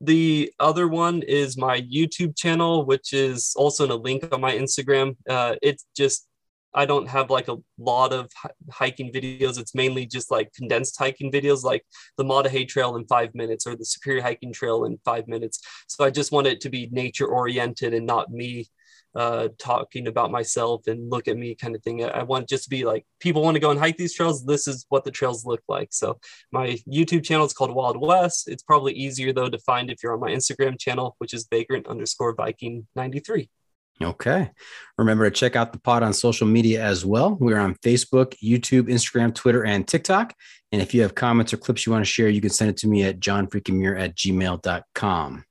the other one is my YouTube channel, which is also in a link on my Instagram. Uh, it's just, I don't have like a lot of hiking videos. It's mainly just like condensed hiking videos, like the Maah Daah Hey Trail in five minutes or the Superior Hiking Trail in five minutes. So I just want it to be nature oriented and not me uh, talking about myself and look at me kind of thing. I, want just to be like people want to go and hike these trails. This is what the trails look like. So my YouTube channel is called Wild West. It's probably easier though to find if you're on my Instagram channel, which is vagrant underscore Viking 93. Okay. Remember to check out the pod on social media as well. We're on Facebook, YouTube, Instagram, Twitter, and TikTok. And if you have comments or clips you want to share, you can send it to me at johnfreakinmuir at gmail.com.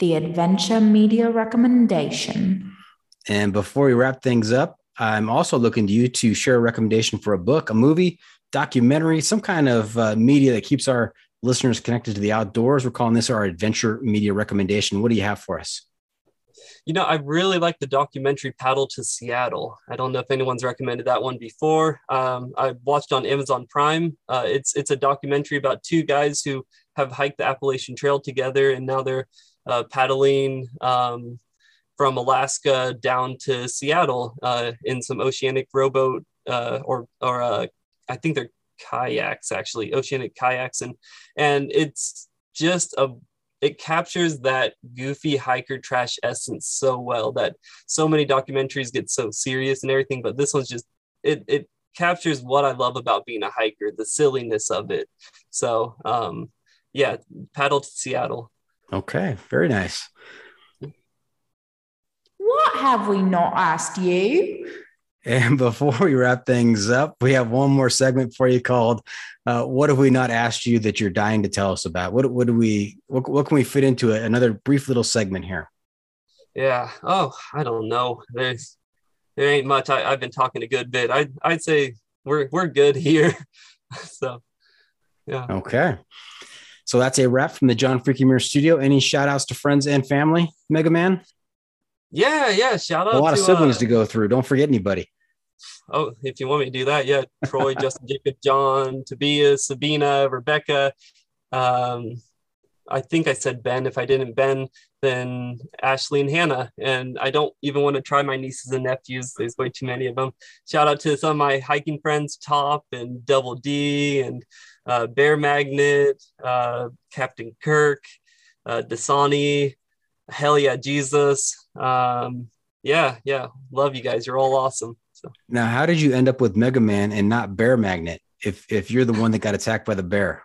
The Adventure Media Recommendation. And before we wrap things up, I'm also looking to you to share a recommendation for a book, a movie, documentary, some kind of uh, media that keeps our listeners connected to the outdoors. We're calling this our adventure media recommendation. What do you have for us? You know, I really like the documentary Paddle to Seattle. I don't know if anyone's recommended that one before. Um, I watched on Amazon Prime. Uh, it's it's a documentary about two guys who have hiked the Appalachian Trail together, and now they're uh, paddling um, from Alaska down to Seattle uh, in some oceanic rowboat uh, or or uh, I think they're kayaks actually, oceanic kayaks, and and it's just a it captures that goofy hiker trash essence so well that so many documentaries get so serious and everything, but this one's just it it captures what I love about being a hiker, the silliness of it. So um yeah, paddle to Seattle. Okay, very nice. What have we not asked you? And *laughs* before we wrap things up, we have one more segment for you called uh, "What Have We Not Asked You That You're Dying to Tell Us About?" What what do we what, what can we fit into it? Another brief little segment here. Yeah. Oh, I don't know. There's there ain't much. I, I've been talking a good bit. I I'd say we're we're good here. *laughs* so yeah. Okay, so that's a wrap from the John Freakin' Muir Studio. Any shout outs to friends and family, Mega Man? Yeah, yeah. Shout out A lot of siblings uh, to go through. Don't forget anybody. Oh, if you want me to do that, yeah. Troy, *laughs* Justin, Jacob, John, Tobias, Sabina, Rebecca. Um, I think I said Ben. If I didn't Ben, then Ashley and Hannah. And I don't even want to try my nieces and nephews. There's way too many of them. Shout out to some of my hiking friends, Top and Double D and uh, Bear Magnet, uh, Captain Kirk, uh, Dasani, Hell yeah, Jesus. Um, yeah, yeah. Love you guys. You're all awesome. So. Now, how did you end up with Mega Man and not Bear Magnet? If if you're the one that got attacked by the bear.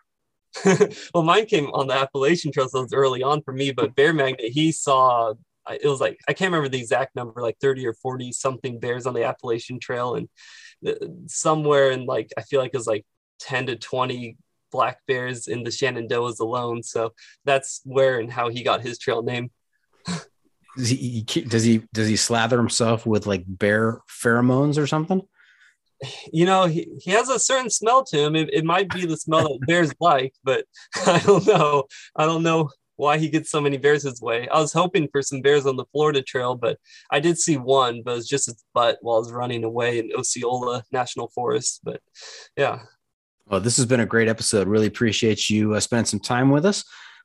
*laughs* well, mine came on the Appalachian Trail, so it was early on for me. But Bear Magnet, he saw it was like I can't remember the exact number, like thirty or forty something bears on the Appalachian Trail, and uh, somewhere in like I feel like it was like ten to twenty black bears in the Shenandoahs alone. So that's where and how he got his trail name. Does he, does he does he slather himself with like bear pheromones or something? You know, he, he has a certain smell to him. It, it might be the smell that bears like, but *laughs* I don't know. I don't know why he gets so many bears his way. I was hoping for some bears on the Florida Trail, but I did see one, but it was just its butt while I was running away in Osceola National Forest. But yeah, Well, this has been a great episode. Really appreciate you uh, spending some time with us.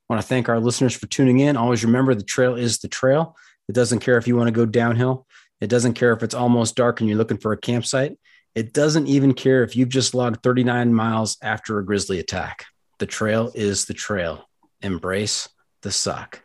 want to thank our listeners for tuning in. Always remember the trail is the trail. It doesn't care if you want to go downhill. It doesn't care if it's almost dark and you're looking for a campsite. It doesn't even care if you've just logged 39 miles after a grizzly attack. The trail is the trail. Embrace the suck.